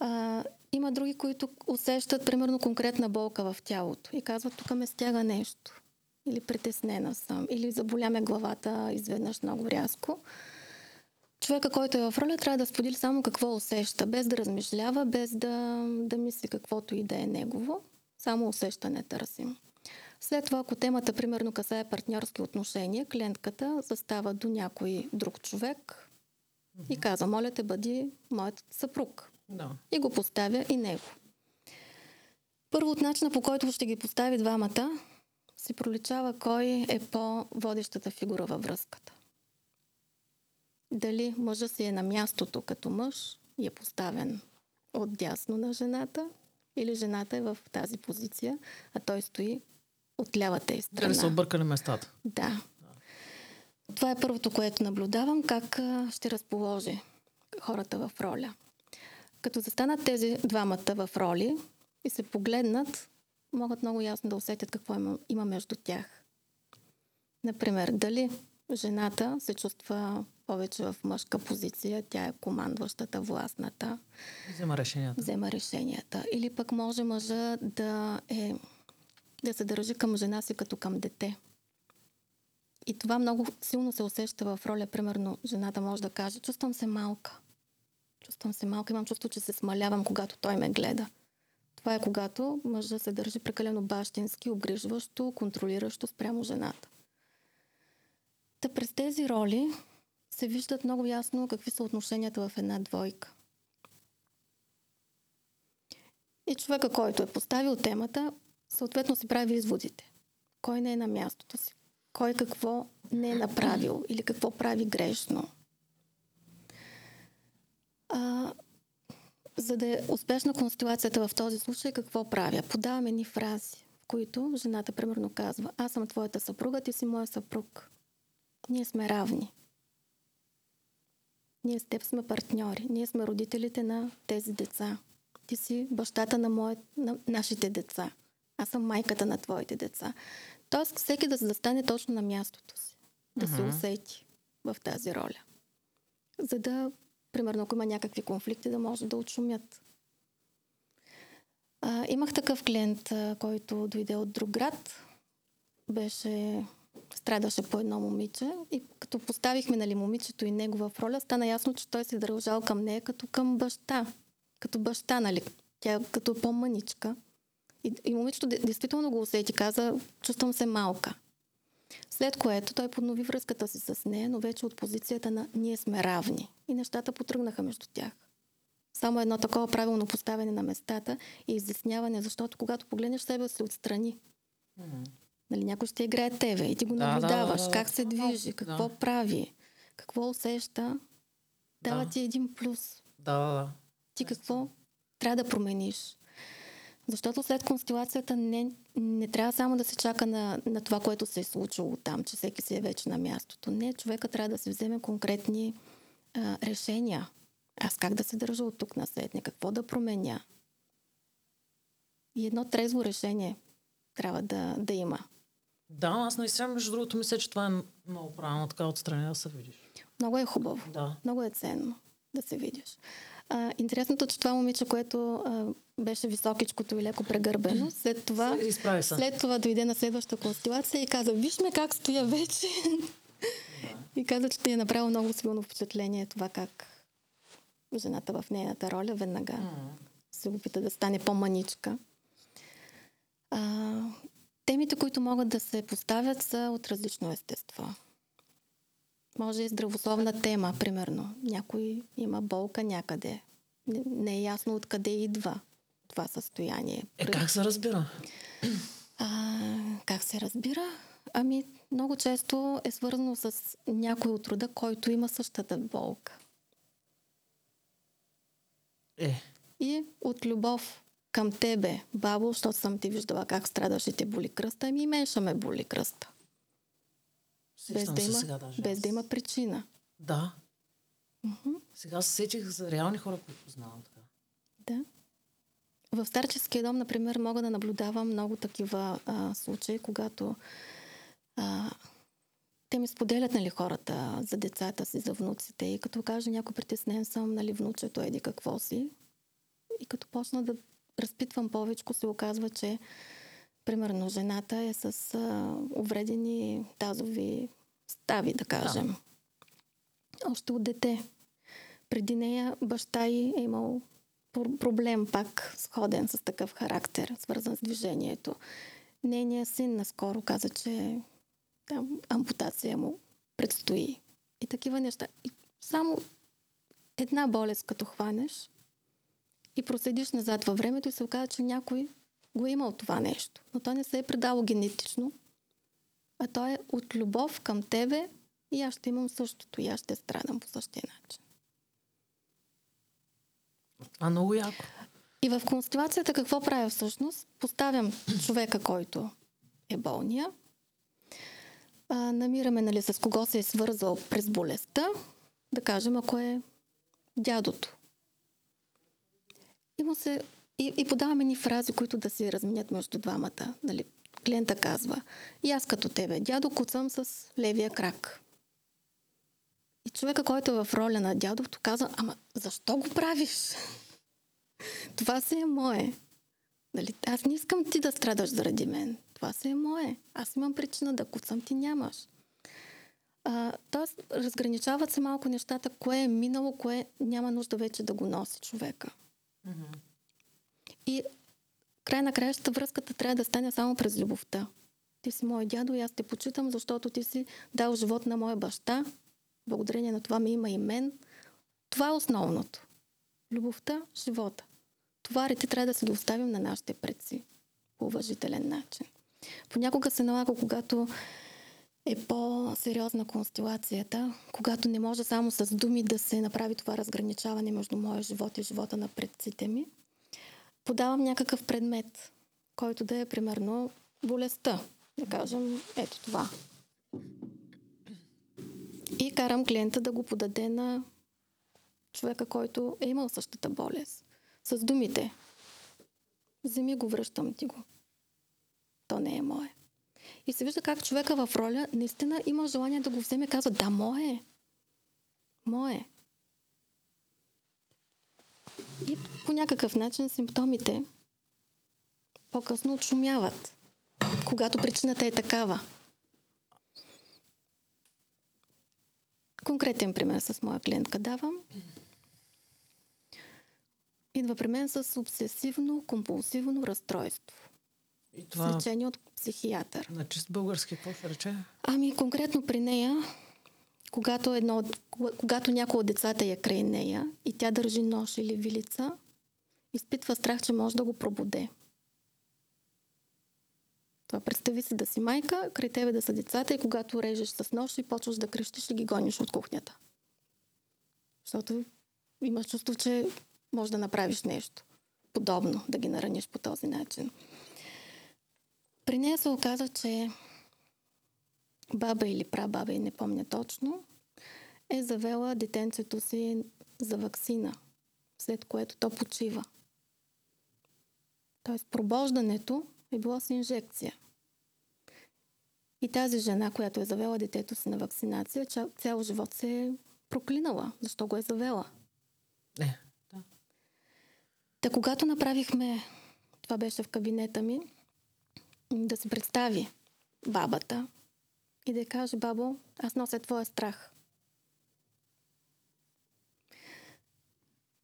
А, има други, които усещат, примерно, конкретна болка в тялото и казват, тук ме стяга нещо. Или притеснена съм, или заболя ме главата изведнъж много рязко. Човека, който е в роля, трябва да сподели само какво усеща, без да размишлява, без да, да мисли каквото и да е негово. Само усещане търсим. След това, ако темата, примерно, касае партньорски отношения, клиентката застава до някой друг човек и казва, моля те, бъди моят съпруг. Да. И го поставя и него. Първо от начина, по който ще ги постави двамата, си проличава кой е по-водещата фигура във връзката. Дали мъжа си е на мястото като мъж и е поставен от дясно на жената, или жената е в тази позиция, а той стои от лявата й страна. Дали са объркали местата? Да. Това е първото, което наблюдавам, как ще разположи хората в роля. Като застанат тези двамата в роли и се погледнат, могат много ясно да усетят какво има, има между тях. Например, дали жената се чувства повече в мъжка позиция, тя е командващата, властната. Взема решенията. Взема решенията. Или пък може мъжа да, е, да се държи към жена си като към дете. И това много силно се усеща в роля. Примерно, жената може да каже, чувствам се малка. Чувствам се малка, имам чувство, че се смалявам, когато той ме гледа. Това е когато мъжа се държи прекалено бащински, обгрижващо, контролиращо спрямо жената. Та през тези роли се виждат много ясно какви са отношенията в една двойка. И човека, който е поставил темата, съответно си прави изводите. Кой не е на мястото си? Кой какво не е направил или какво прави грешно? А, за да е успешна конституацията в този случай, какво правя? Подаваме ни фрази, в които жената примерно казва Аз съм твоята съпруга, ти си моя съпруг. Ние сме равни. Ние с теб сме партньори. Ние сме родителите на тези деца. Ти си бащата на, мое, на нашите деца. Аз съм майката на твоите деца. Тоест, всеки да се застане точно на мястото си. Да uh-huh. се усети в тази роля. За да, примерно, ако има някакви конфликти, да може да отшумят. А, имах такъв клиент, а, който дойде от друг град. Беше страдаше по едно момиче и като поставихме нали, момичето и него в роля, стана ясно, че той се държал към нея като към баща. Като баща, нали? Тя като по-мъничка. И, и момичето действително го усети, каза, чувствам се малка. След което той поднови връзката си с нея, но вече от позицията на ние сме равни. И нещата потръгнаха между тях. Само едно такова правилно поставяне на местата и изясняване, защото когато погледнеш себе си отстрани, mm-hmm. Нали, някой ще играе тебе и ти го да, наблюдаваш, да, да, да. как се движи, какво прави, какво усеща, дава да. ти един плюс. Да, да, да. Ти какво трябва да промениш. Защото след констелацията не, не трябва само да се чака на, на това, което се е случило там, че всеки си е вече на мястото. Не, човека трябва да се вземе конкретни а, решения. Аз как да се държа от тук на сетне, какво да променя. И едно трезво решение трябва да, да има. Да, аз наистина, между другото, мисля, че това е много правилно така отстрани да се видиш. Много е хубаво. Да. Много е ценно да се видиш. А, интересното, че това момиче, което а, беше високичкото и леко прегърбено, след това, след това дойде на следващата констелация и каза, виж ме как стоя вече. <laughs> И каза, че ти е направило много силно впечатление това как жената в нейната роля веднага се опита да стане по-маничка. А, Темите, които могат да се поставят, са от различно естество. Може и здравословна тема, примерно. Някой има болка някъде. Не, не е ясно откъде идва това състояние. Е, как се разбира? А, как се разбира? Ами, много често е свързано с някой от рода, който има същата болка. Е. И от любов към тебе, бабо, защото съм ти виждала как страдаш и те боли кръста, ами и мен ще ме боли кръста. Без да, има, сега, даже. без да има причина. Да. Uh-huh. Сега се сетих за реални хора, които познавам така. Да. В старческия дом, например, мога да наблюдавам много такива а, случаи, когато а, те ми споделят нали, хората за децата си, за внуците и като каже някой притеснен съм, нали, внучето еди какво си. И като почна да разпитвам повече, се оказва, че примерно жената е с а, увредени тазови стави, да кажем. Да. Още от дете. Преди нея баща й е имал проблем пак сходен с такъв характер, свързан с движението. Нейният син наскоро каза, че там ампутация му предстои. И такива неща. И само една болест, като хванеш, и проследиш назад във времето и се оказа, че някой го е имал това нещо. Но то не се е предало генетично, а то е от любов към тебе и аз ще имам същото и аз ще страдам по същия начин. Това е много яко. И в констелацията какво правя всъщност? Поставям човека, който е болния, а, намираме нали, с кого се е свързал през болестта, да кажем, ако е дядото, И, му се, и, и подаваме ни фрази, които да се разменят между двамата. Нали? Клиента казва, и аз като тебе, дядо, куцам с левия крак. И човека, който е в роля на дядовто, казва, ама защо го правиш? <laughs> Това си е мое. Нали? Аз не искам ти да страдаш заради мен. Това си е мое. Аз имам причина да куцам, ти нямаш. А, тоест, разграничават се малко нещата, кое е минало, кое няма нужда вече да го носи човека. Mm-hmm. И край на краищата връзката трябва да стане само през любовта. Ти си мой дядо и аз те почитам, защото ти си дал живот на моя баща. Благодарение на това ми има и мен. Това е основното. Любовта, живота. Товарите трябва да се ги оставим на нашите предци по уважителен начин. Понякога се налага, когато е по-сериозна констелацията, когато не може само с думи да се направи това разграничаване между моя живот и живота на предците ми, подавам някакъв предмет, който да е примерно болестта. Да кажем, ето това. И карам клиента да го подаде на човека, който е имал същата болест. С думите. Вземи го, връщам ти го. То не е мое. И се вижда как човека в роля наистина има желание да го вземе. Казва, да, мое. Мое. И по някакъв начин симптомите по-късно отшумяват, когато причината е такава. Конкретен пример с моя клиентка давам. Идва при мен с обсесивно-компулсивно разстройство. И това... Лечение от психиатър. На чист български какво ще рече? Ами конкретно при нея, когато, едно, когато някой от децата е край нея и тя държи нож или вилица, изпитва страх, че може да го пробуде. Това представи си да си майка, край тебе да са децата и когато режеш с нож и почваш да крещиш и ги гониш от кухнята. Защото имаш чувство, че може да направиш нещо подобно, да ги нараниш по този начин. При нея се оказа, че баба или прабаба, и не помня точно, е завела детенцето си за вакцина, след което то почива. Тоест пробождането е било с инжекция. И тази жена, която е завела детето си на вакцинация, цял живот се е проклинала. Защо го е завела? Не, да. Та когато направихме, това беше в кабинета ми, да се представи бабата и да каже, бабо, аз нося твоя страх.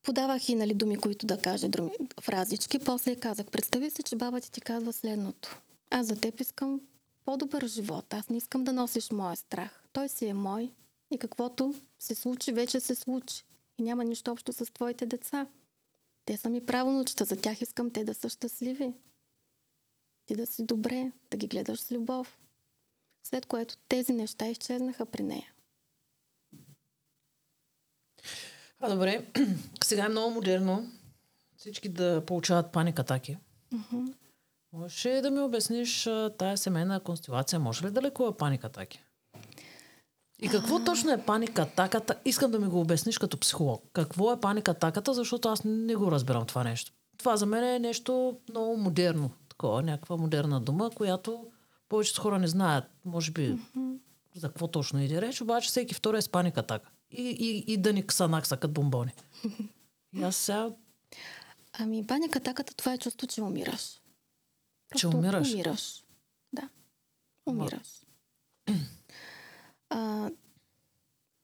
Подавах и нали, думи, които да каже, думи, фразички. После казах, представи се, че баба ти ти казва следното. Аз за теб искам по-добър живот. Аз не искам да носиш моя страх. Той си е мой и каквото се случи, вече се случи. И няма нищо общо с твоите деца. Те са ми правонучета, за тях искам те да са щастливи ти да си добре, да ги гледаш с любов. След което тези неща изчезнаха при нея. А, добре. <clears throat> Сега е много модерно всички да получават паник атаки. Mm-hmm. Можеш ли да ми обясниш тая семейна констелация? Може ли да лекува паник атаки? И какво точно е паник атаката? Искам да ми го обясниш като психолог. Какво е паник атаката, защото аз не го разбирам това нещо. Това за мен е нещо много модерно такова, някаква модерна дума, която повечето хора не знаят, може би, mm-hmm. за какво точно иде реч, обаче всеки втори е с паника така. И, и, и да ни ксанакса като бомбони. И аз сега... Ами, паника атаката, това е чувство, че умираш. Просто че умираш? Умираш. Да. Умираш. А,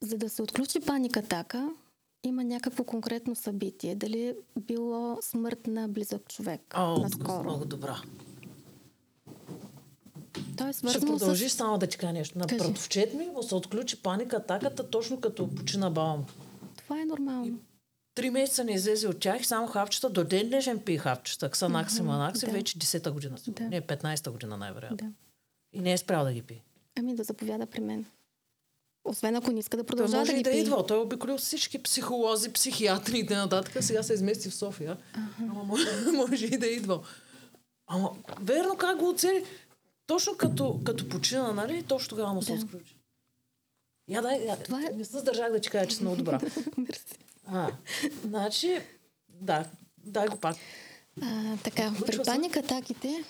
за да се отключи паника атака, има някакво конкретно събитие. Дали било смърт на близък човек О, наскоро. много добра. Е Ще продължиш с... само да ти кажа нещо. На братовчет ми му се отключи паника атаката точно като почина баба му. Това е нормално. И три месеца не излезе от тях, само хапчета. До ден днешен пи хапчета. Ксанакси, mm-hmm, манакси, да. вече 10-та година. Да. Не, 15-та година най-вероятно. Да. И не е спрял да ги пи. Ами да заповяда при мен. Освен ако не иска да продължава да ги да пи. идва. Той е обиколил всички психолози, психиатри и нататък. Сега се измести в София. Uh-huh. Ама може, <laughs> може и да идва. Ама верно как го оцели? Точно като, като почина, нали? Точно тогава му се да. отключи. Я дай, я, е... не се сдържах да ти кажа, че много добра. <laughs> а, значи, да, Дай го пак. А, така, при атаките,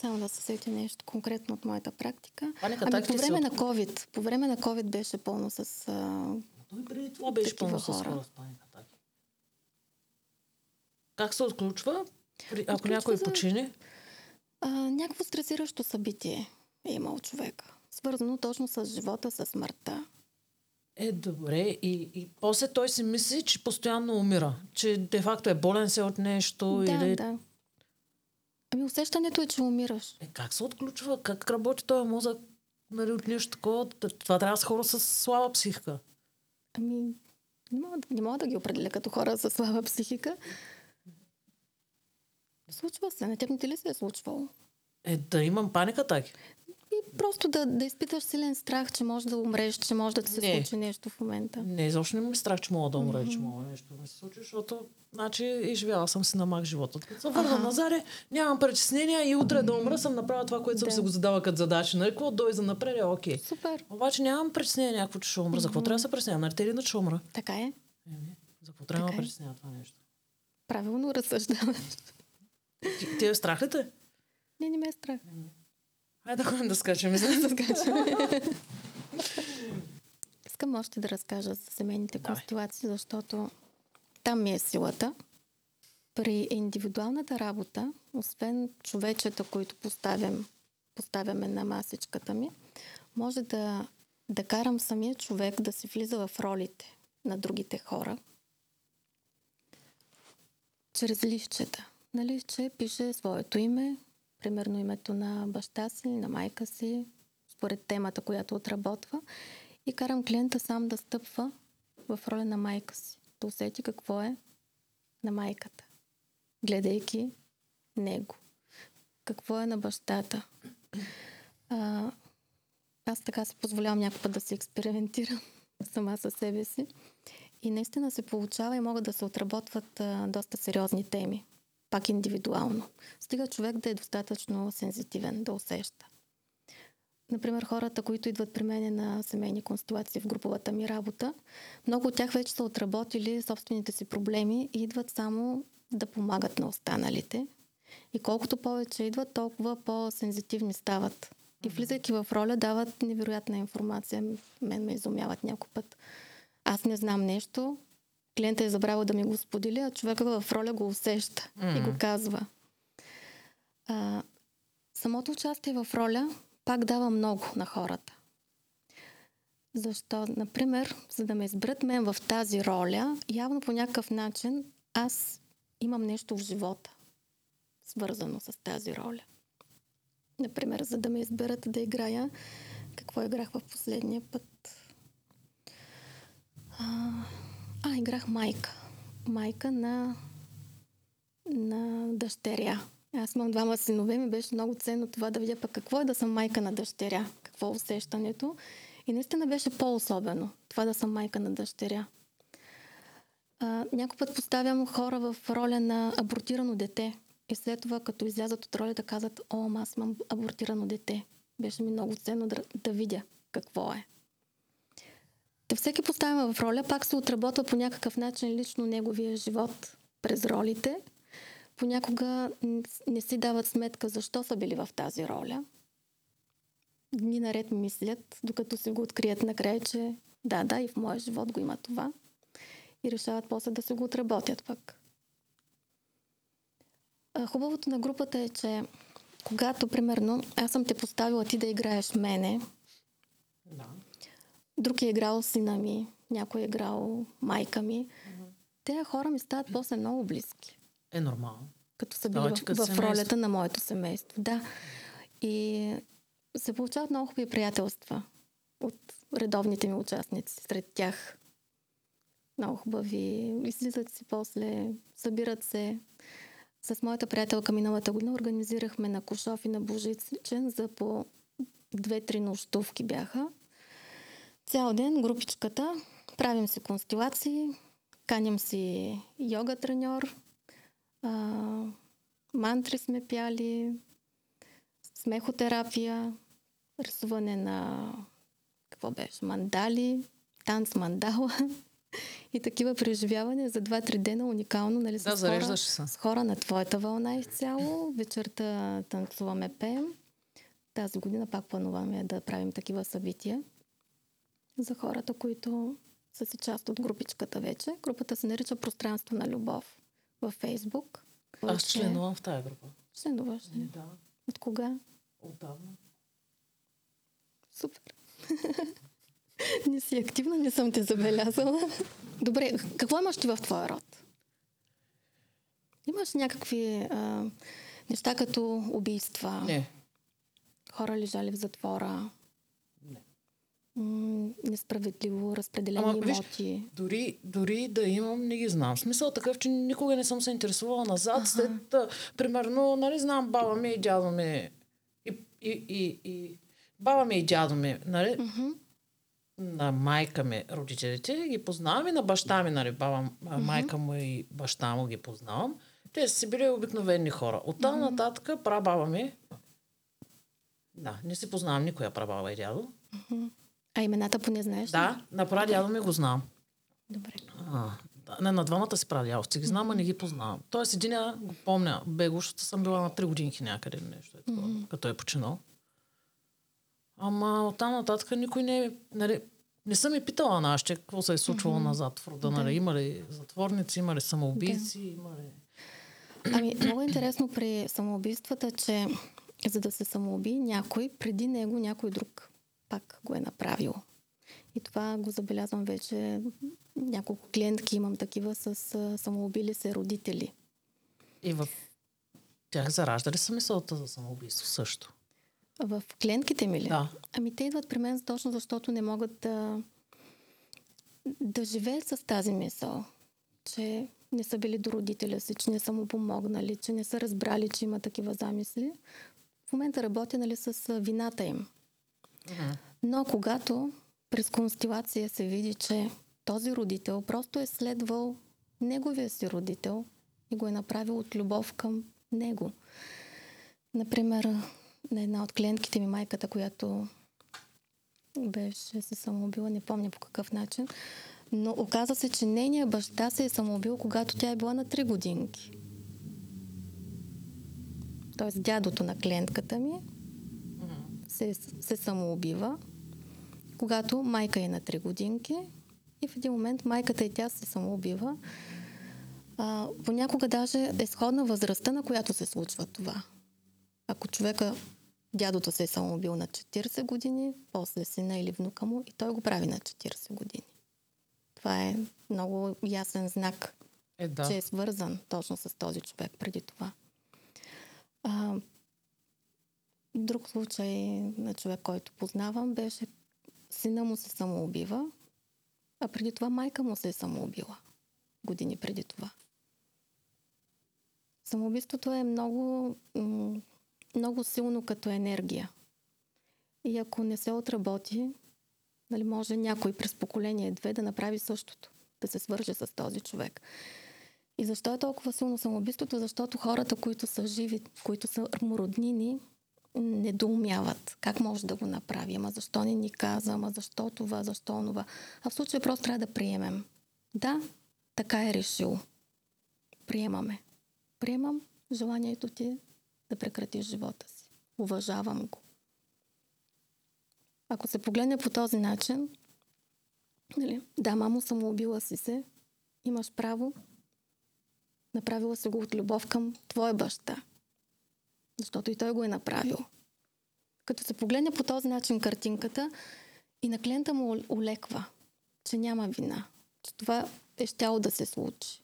само да се сети нещо конкретно от моята практика. Паника ами по време на COVID, по време на COVID беше пълно с... А, Той преди това беше пълно с хора. хора с паника атаки. Как се отключва? При, ако някой за- почине? А, някакво стресиращо събитие е имал човека. Свързано точно с живота, с смъртта. Е, добре. И, и после той си мисли, че постоянно умира. Че де-факто е болен се от нещо Да, или... да. Ами усещането е, че умираш. Е, как се отключва? Как работи този мозък? Нали, от нещо такова? Това трябва са хора с слаба психика. Ами, не мога, да- не мога да ги определя като хора с слаба психика. Случва се. На теб не ти ли се е случвало? Е, да имам паника атаки. И просто да, да изпиташ силен страх, че може да умреш, че може да ти се Не. случи нещо в момента. Не, изобщо не ми страх, че мога да умра, че мога нещо да ми се случи, защото значи изживяла съм си на мак живота. Като се върна нямам притеснения и утре да умра съм направила това, което съм Да. се го задала като задача. Нали, какво дойде за напред е окей. Супер. Обаче нямам притеснение някакво, че ще умра. За какво трябва да се притеснявам? Нали, те иначе ще умра. Така е. Еми, за какво трябва да е. притеснява това нещо? Правилно разсъждаваш. Ти, е страх ли те? Не, не ме е страх. Хайде да ходим да скачаме. <laughs> Да скачам. Искам още да разкажа за семейните Давай. констелации, защото там ми е силата. При индивидуалната работа, освен човечета, които поставям, поставяме на масичката ми, може да, да карам самия човек да си влиза в ролите на другите хора. Чрез листчета. На листче пише своето име, примерно името на баща си, на майка си, според темата, която отработва. И карам клиента сам да стъпва в роля на майка си. Да усети какво е на майката, гледайки него. Какво е на бащата. А, аз така си позволявам някой път да си експериментирам <laughs> сама със себе си. И наистина се получава и могат да се отработват а, доста сериозни теми. Пак индивидуално. Стига човек да е достатъчно сензитивен, да усеща. Например, хората, които идват при мен на семейни констелации в груповата ми работа, много от тях вече са отработили собствените си проблеми и идват само да помагат на останалите. И колкото повече идват, толкова по-сензитивни стават. И влизайки в роля, дават невероятна информация. Мен ме изумяват някой път. Аз не знам нещо, клиентът е забравил да ми го сподели, а човека в роля го усеща и го казва. А, самото участие в роля пак дава много на хората. Защо? Например, за да ме изберат мен в тази роля, явно по някакъв начин аз имам нещо в живота, свързано с тази роля. Например, за да ме изберат да играя, какво играх в последния път? А, а играх майка. Майка на, на дъщеря. Аз имам двама синове, ми беше много ценно това да видя пък какво е да съм майка на дъщеря, какво е усещането. И наистина беше по-особено това да съм майка на дъщеря. А, някой път поставям хора в роля на абортирано дете. И след това, като излязат от ролята, казват, о, аз имам абортирано дете. Беше ми много ценно да, да видя какво е. Та всеки поставяме в роля, пак се отработва по някакъв начин лично неговия живот през ролите. Понякога не си дават сметка защо са били в тази роля. Дни наред мислят, докато се го открият накрая, че да, да, и в моя живот го има това. И решават после да се го отработят пък. Хубавото на групата е, че когато, примерно, аз съм те поставила ти да играеш мене, Да. Друг е играл сина ми, някой е играл майка ми. Те хора ми стават после много близки, Е нормално. като са били в, в семейство. ролята на моето семейство. Да. И се получават много хубави приятелства от редовните ми участници. Сред тях много хубави. Излизат си после, събират се. С моята приятелка миналата година организирахме на Кошов и на Божичен за по две-три нощувки бяха. Цял ден групичката, правим си констелации, каним си йога треньор, а, мантри сме пяли, смехотерапия, рисуване на какво беше, мандали, танц мандала <laughs> и такива преживявания за 2-3 дена уникално, нали, да, с, хора, се. с хора на твоята вълна изцяло. Вечерта танцуваме, пеем. Тази година пак плануваме да правим такива събития за хората, които са си част от групичката вече. Групата се нарича Пространство на любов във Фейсбук. Аз членувам в тази група. Членуваш ли? Да. От кога? Отдавна. Супер. <laughs> не си активна, не съм те забелязала. Добре, какво имаш ти в твоя род? Имаш някакви а, неща като убийства? Не. Хора лежали в затвора? М- несправедливо разпределени Ама, виж, имоти? Дори, дори да имам, не ги знам. Смисъл такъв, че никога не съм се интересувала назад. Ага. След, а, примерно, нали знам баба ми и дядо ми и, и, и, и баба ми и дядо ми, нали? Uh-huh. На майка ми, родителите, ги познавам и на баща ми, нали? Баба, uh-huh. майка му и баща му ги познавам. Те са си били обикновени хора. Оттам uh-huh. нататък прабаба ми, да, не си познавам никоя прабаба и дядо. Uh-huh. А имената поне знаеш? Да, на прадядо ми го знам. Добре. А, не, на двамата си прадядовци ги знам, а не ги познавам. Тоест един го помня, бегощата съм била на три годинки някъде нещо, е такова, mm-hmm. като е починал. Ама оттам нататък никой не е, нали, не съм и питала нашите какво се е случвало mm-hmm. назад в рода. Нали, има ли затворници, има ли самоубийци, да. има ли... Ами, много интересно при самоубийствата, че за да се самоуби някой, преди него някой друг пак го е направил. И това го забелязвам вече. Няколко клиентки имам такива с самоубили се родители. И в тях заражда ли са мисълта за самоубийство също? В клиентките ми ли? Да. Ами те идват при мен точно защото не могат да, да живеят с тази мисъл, че не са били до родителя си, че не са му помогнали, че не са разбрали, че има такива замисли. В момента работя нали, с вината им. Но когато през констелация се види, че този родител просто е следвал неговия си родител и го е направил от любов към него. Например, на една от клиентките ми, майката, която беше се самоубила, не помня по какъв начин, но оказа се, че нейният баща се е самоубил, когато тя е била на 3 годинки. Тоест дядото на клиентката ми се, се самоубива, когато майка е на 3 годинки и в един момент майката и тя се самоубива. А, понякога даже е сходна възрастта, на която се случва това. Ако човека, дядото се е самоубил на 40 години, после сина или внука му и той го прави на 40 години. Това е много ясен знак, е, да. че е свързан точно с този човек преди това. А, друг случай на човек, който познавам, беше сина му се самоубива, а преди това майка му се е самоубила. Години преди това. Самоубийството е много, много силно като енергия. И ако не се отработи, нали, може някой през поколение две да направи същото, да се свърже с този човек. И защо е толкова силно самоубийството? Защото хората, които са живи, които са роднини, недоумяват как може да го направи. Ама защо не ни каза? Ама защо това? Защо това? А в случая просто трябва да приемем. Да, така е решил. Приемаме. Приемам желанието ти да прекратиш живота си. Уважавам го. Ако се погледне по този начин, нали, да, мамо, самоубила си се, имаш право, направила се го от любов към твоя баща. Защото и той го е направил. Като се погледне по този начин картинката и на клиента му олеква, че няма вина, че това е щяло да се случи.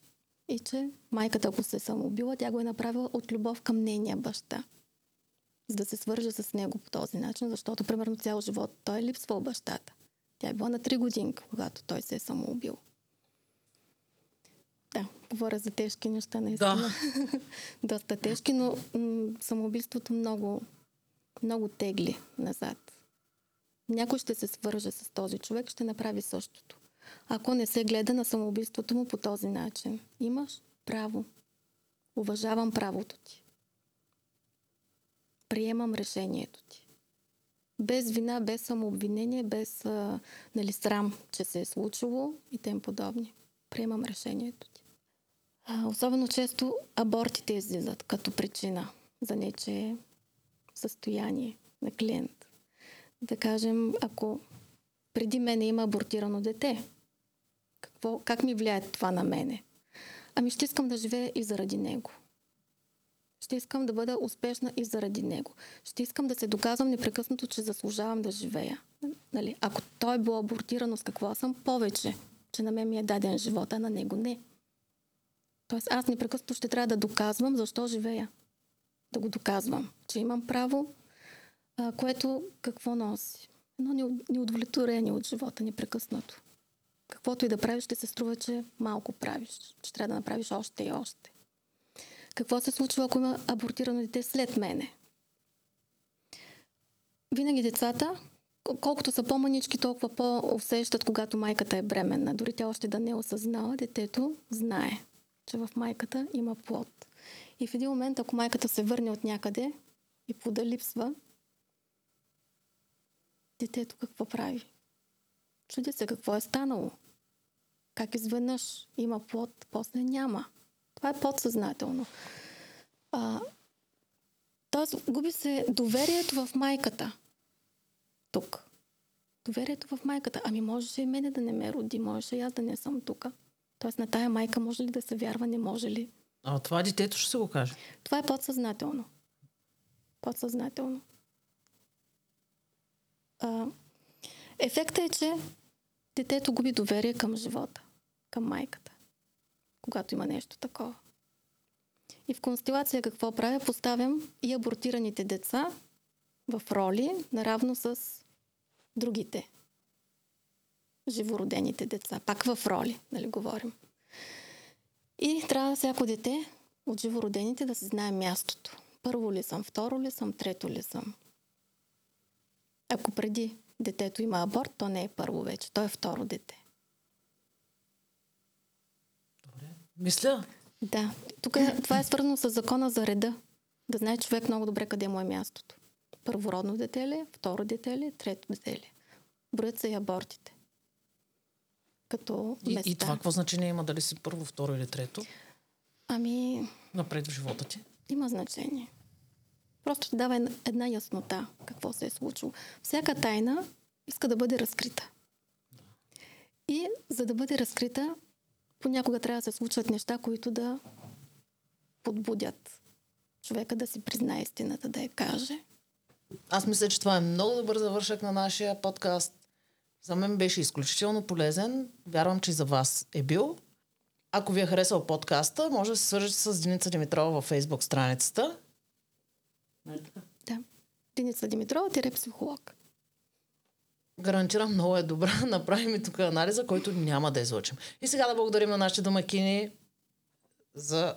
И че майката, ако се е самоубила, тя го е направила от любов към нейния баща. За да се свърже с него по този начин, защото примерно цял живот той е липсвал бащата. Тя е била на 3 годинки, когато той се е самоубил. Да, говоря за тежки неща, наистина. Да. <laughs> Доста тежки, но м- самоубийството много, много тегли назад. Някой ще се свърже с този човек, ще направи същото. Ако не се гледа на самоубийството му по този начин, имаш право. Уважавам правото ти. Приемам решението ти. Без вина, без самообвинение, без а, нали, срам, че се е случило и тем подобни. приемам решението ти. Особено често абортите излизат като причина за нече състояние на клиент. Да кажем, ако преди мене има абортирано дете, какво, как ми влияе това на мене? Ами ще искам да живея и заради него. Ще искам да бъда успешна и заради него. Ще искам да се доказвам непрекъснато, че заслужавам да живея. Нали? Ако той е било абортирано, с какво съм повече, че на мен ми е даден живот, а на него не. Тоест аз непрекъснато ще трябва да доказвам защо живея. Да го доказвам, че имам право, а, което какво носи? Едно неудовлетворение от живота непрекъснато. Каквото и да правиш, ще се струва, че малко правиш. Че трябва да направиш още и още. Какво се случва, ако има абортирано дете след мене? Винаги децата, колкото са по-манички, толкова по-усещат, когато майката е бременна. Дори тя още да не е осъзнава, детето знае, че в майката има плод. И в един момент, ако майката се върне от някъде и плода липсва, детето какво прави? Чуди се какво е станало. Как изведнъж има плод, после няма. Това е подсъзнателно. А, тоест, губи се доверието в майката. Тук. Доверието в майката. Ами можеше и мене да не ме роди, можеше и аз да не съм тук. Тоест на тая майка може ли да се вярва, не може ли? А това детето ще се го каже. Това е подсъзнателно. Подсъзнателно. А, ефектът е, че детето губи доверие към живота, към майката когато има нещо такова. И в констелация какво правя? Поставям и абортираните деца в роли, наравно с другите живородените деца. Пак в роли, нали говорим. И трябва всяко дете от живородените да се знае мястото. Първо ли съм, второ ли съм, трето ли съм. Ако преди детето има аборт, то не е първо вече, то е второ дете. Мисля. Да. Тук е, това е свързано с закона за реда. Да знае човек много добре къде му е мястото. Първородно дете ли, второ дете ли, трето дете ли. Броят се и абортите. Като и, места. и това какво значение има дали си първо, второ или трето? Ами... Напред в живота ти? Има значение. Просто дава една яснота какво се е случило. Всяка тайна иска да бъде разкрита. И за да бъде разкрита, понякога трябва да се случват неща, които да подбудят човека да си признае истината, да я каже. Аз мисля, че това е много добър завършък на нашия подкаст. За мен беше изключително полезен. Вярвам, че и за вас е бил. Ако ви е харесал подкаста, може да се свържете с Деница Димитрова във фейсбук страницата. Да. Деница Димитрова, тире психолог. Гарантирам, много е добра. <laughs> Направи ми тук анализа, който няма да излъчим. И сега да благодарим на нашите домакини за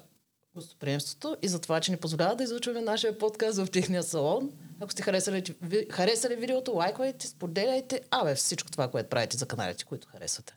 гостоприемството и за това, че ни позволява да излучваме нашия подкаст в техния салон. Ако сте харесали, харесали видеото, лайквайте, споделяйте, абе всичко това, което правите за каналите, които харесвате.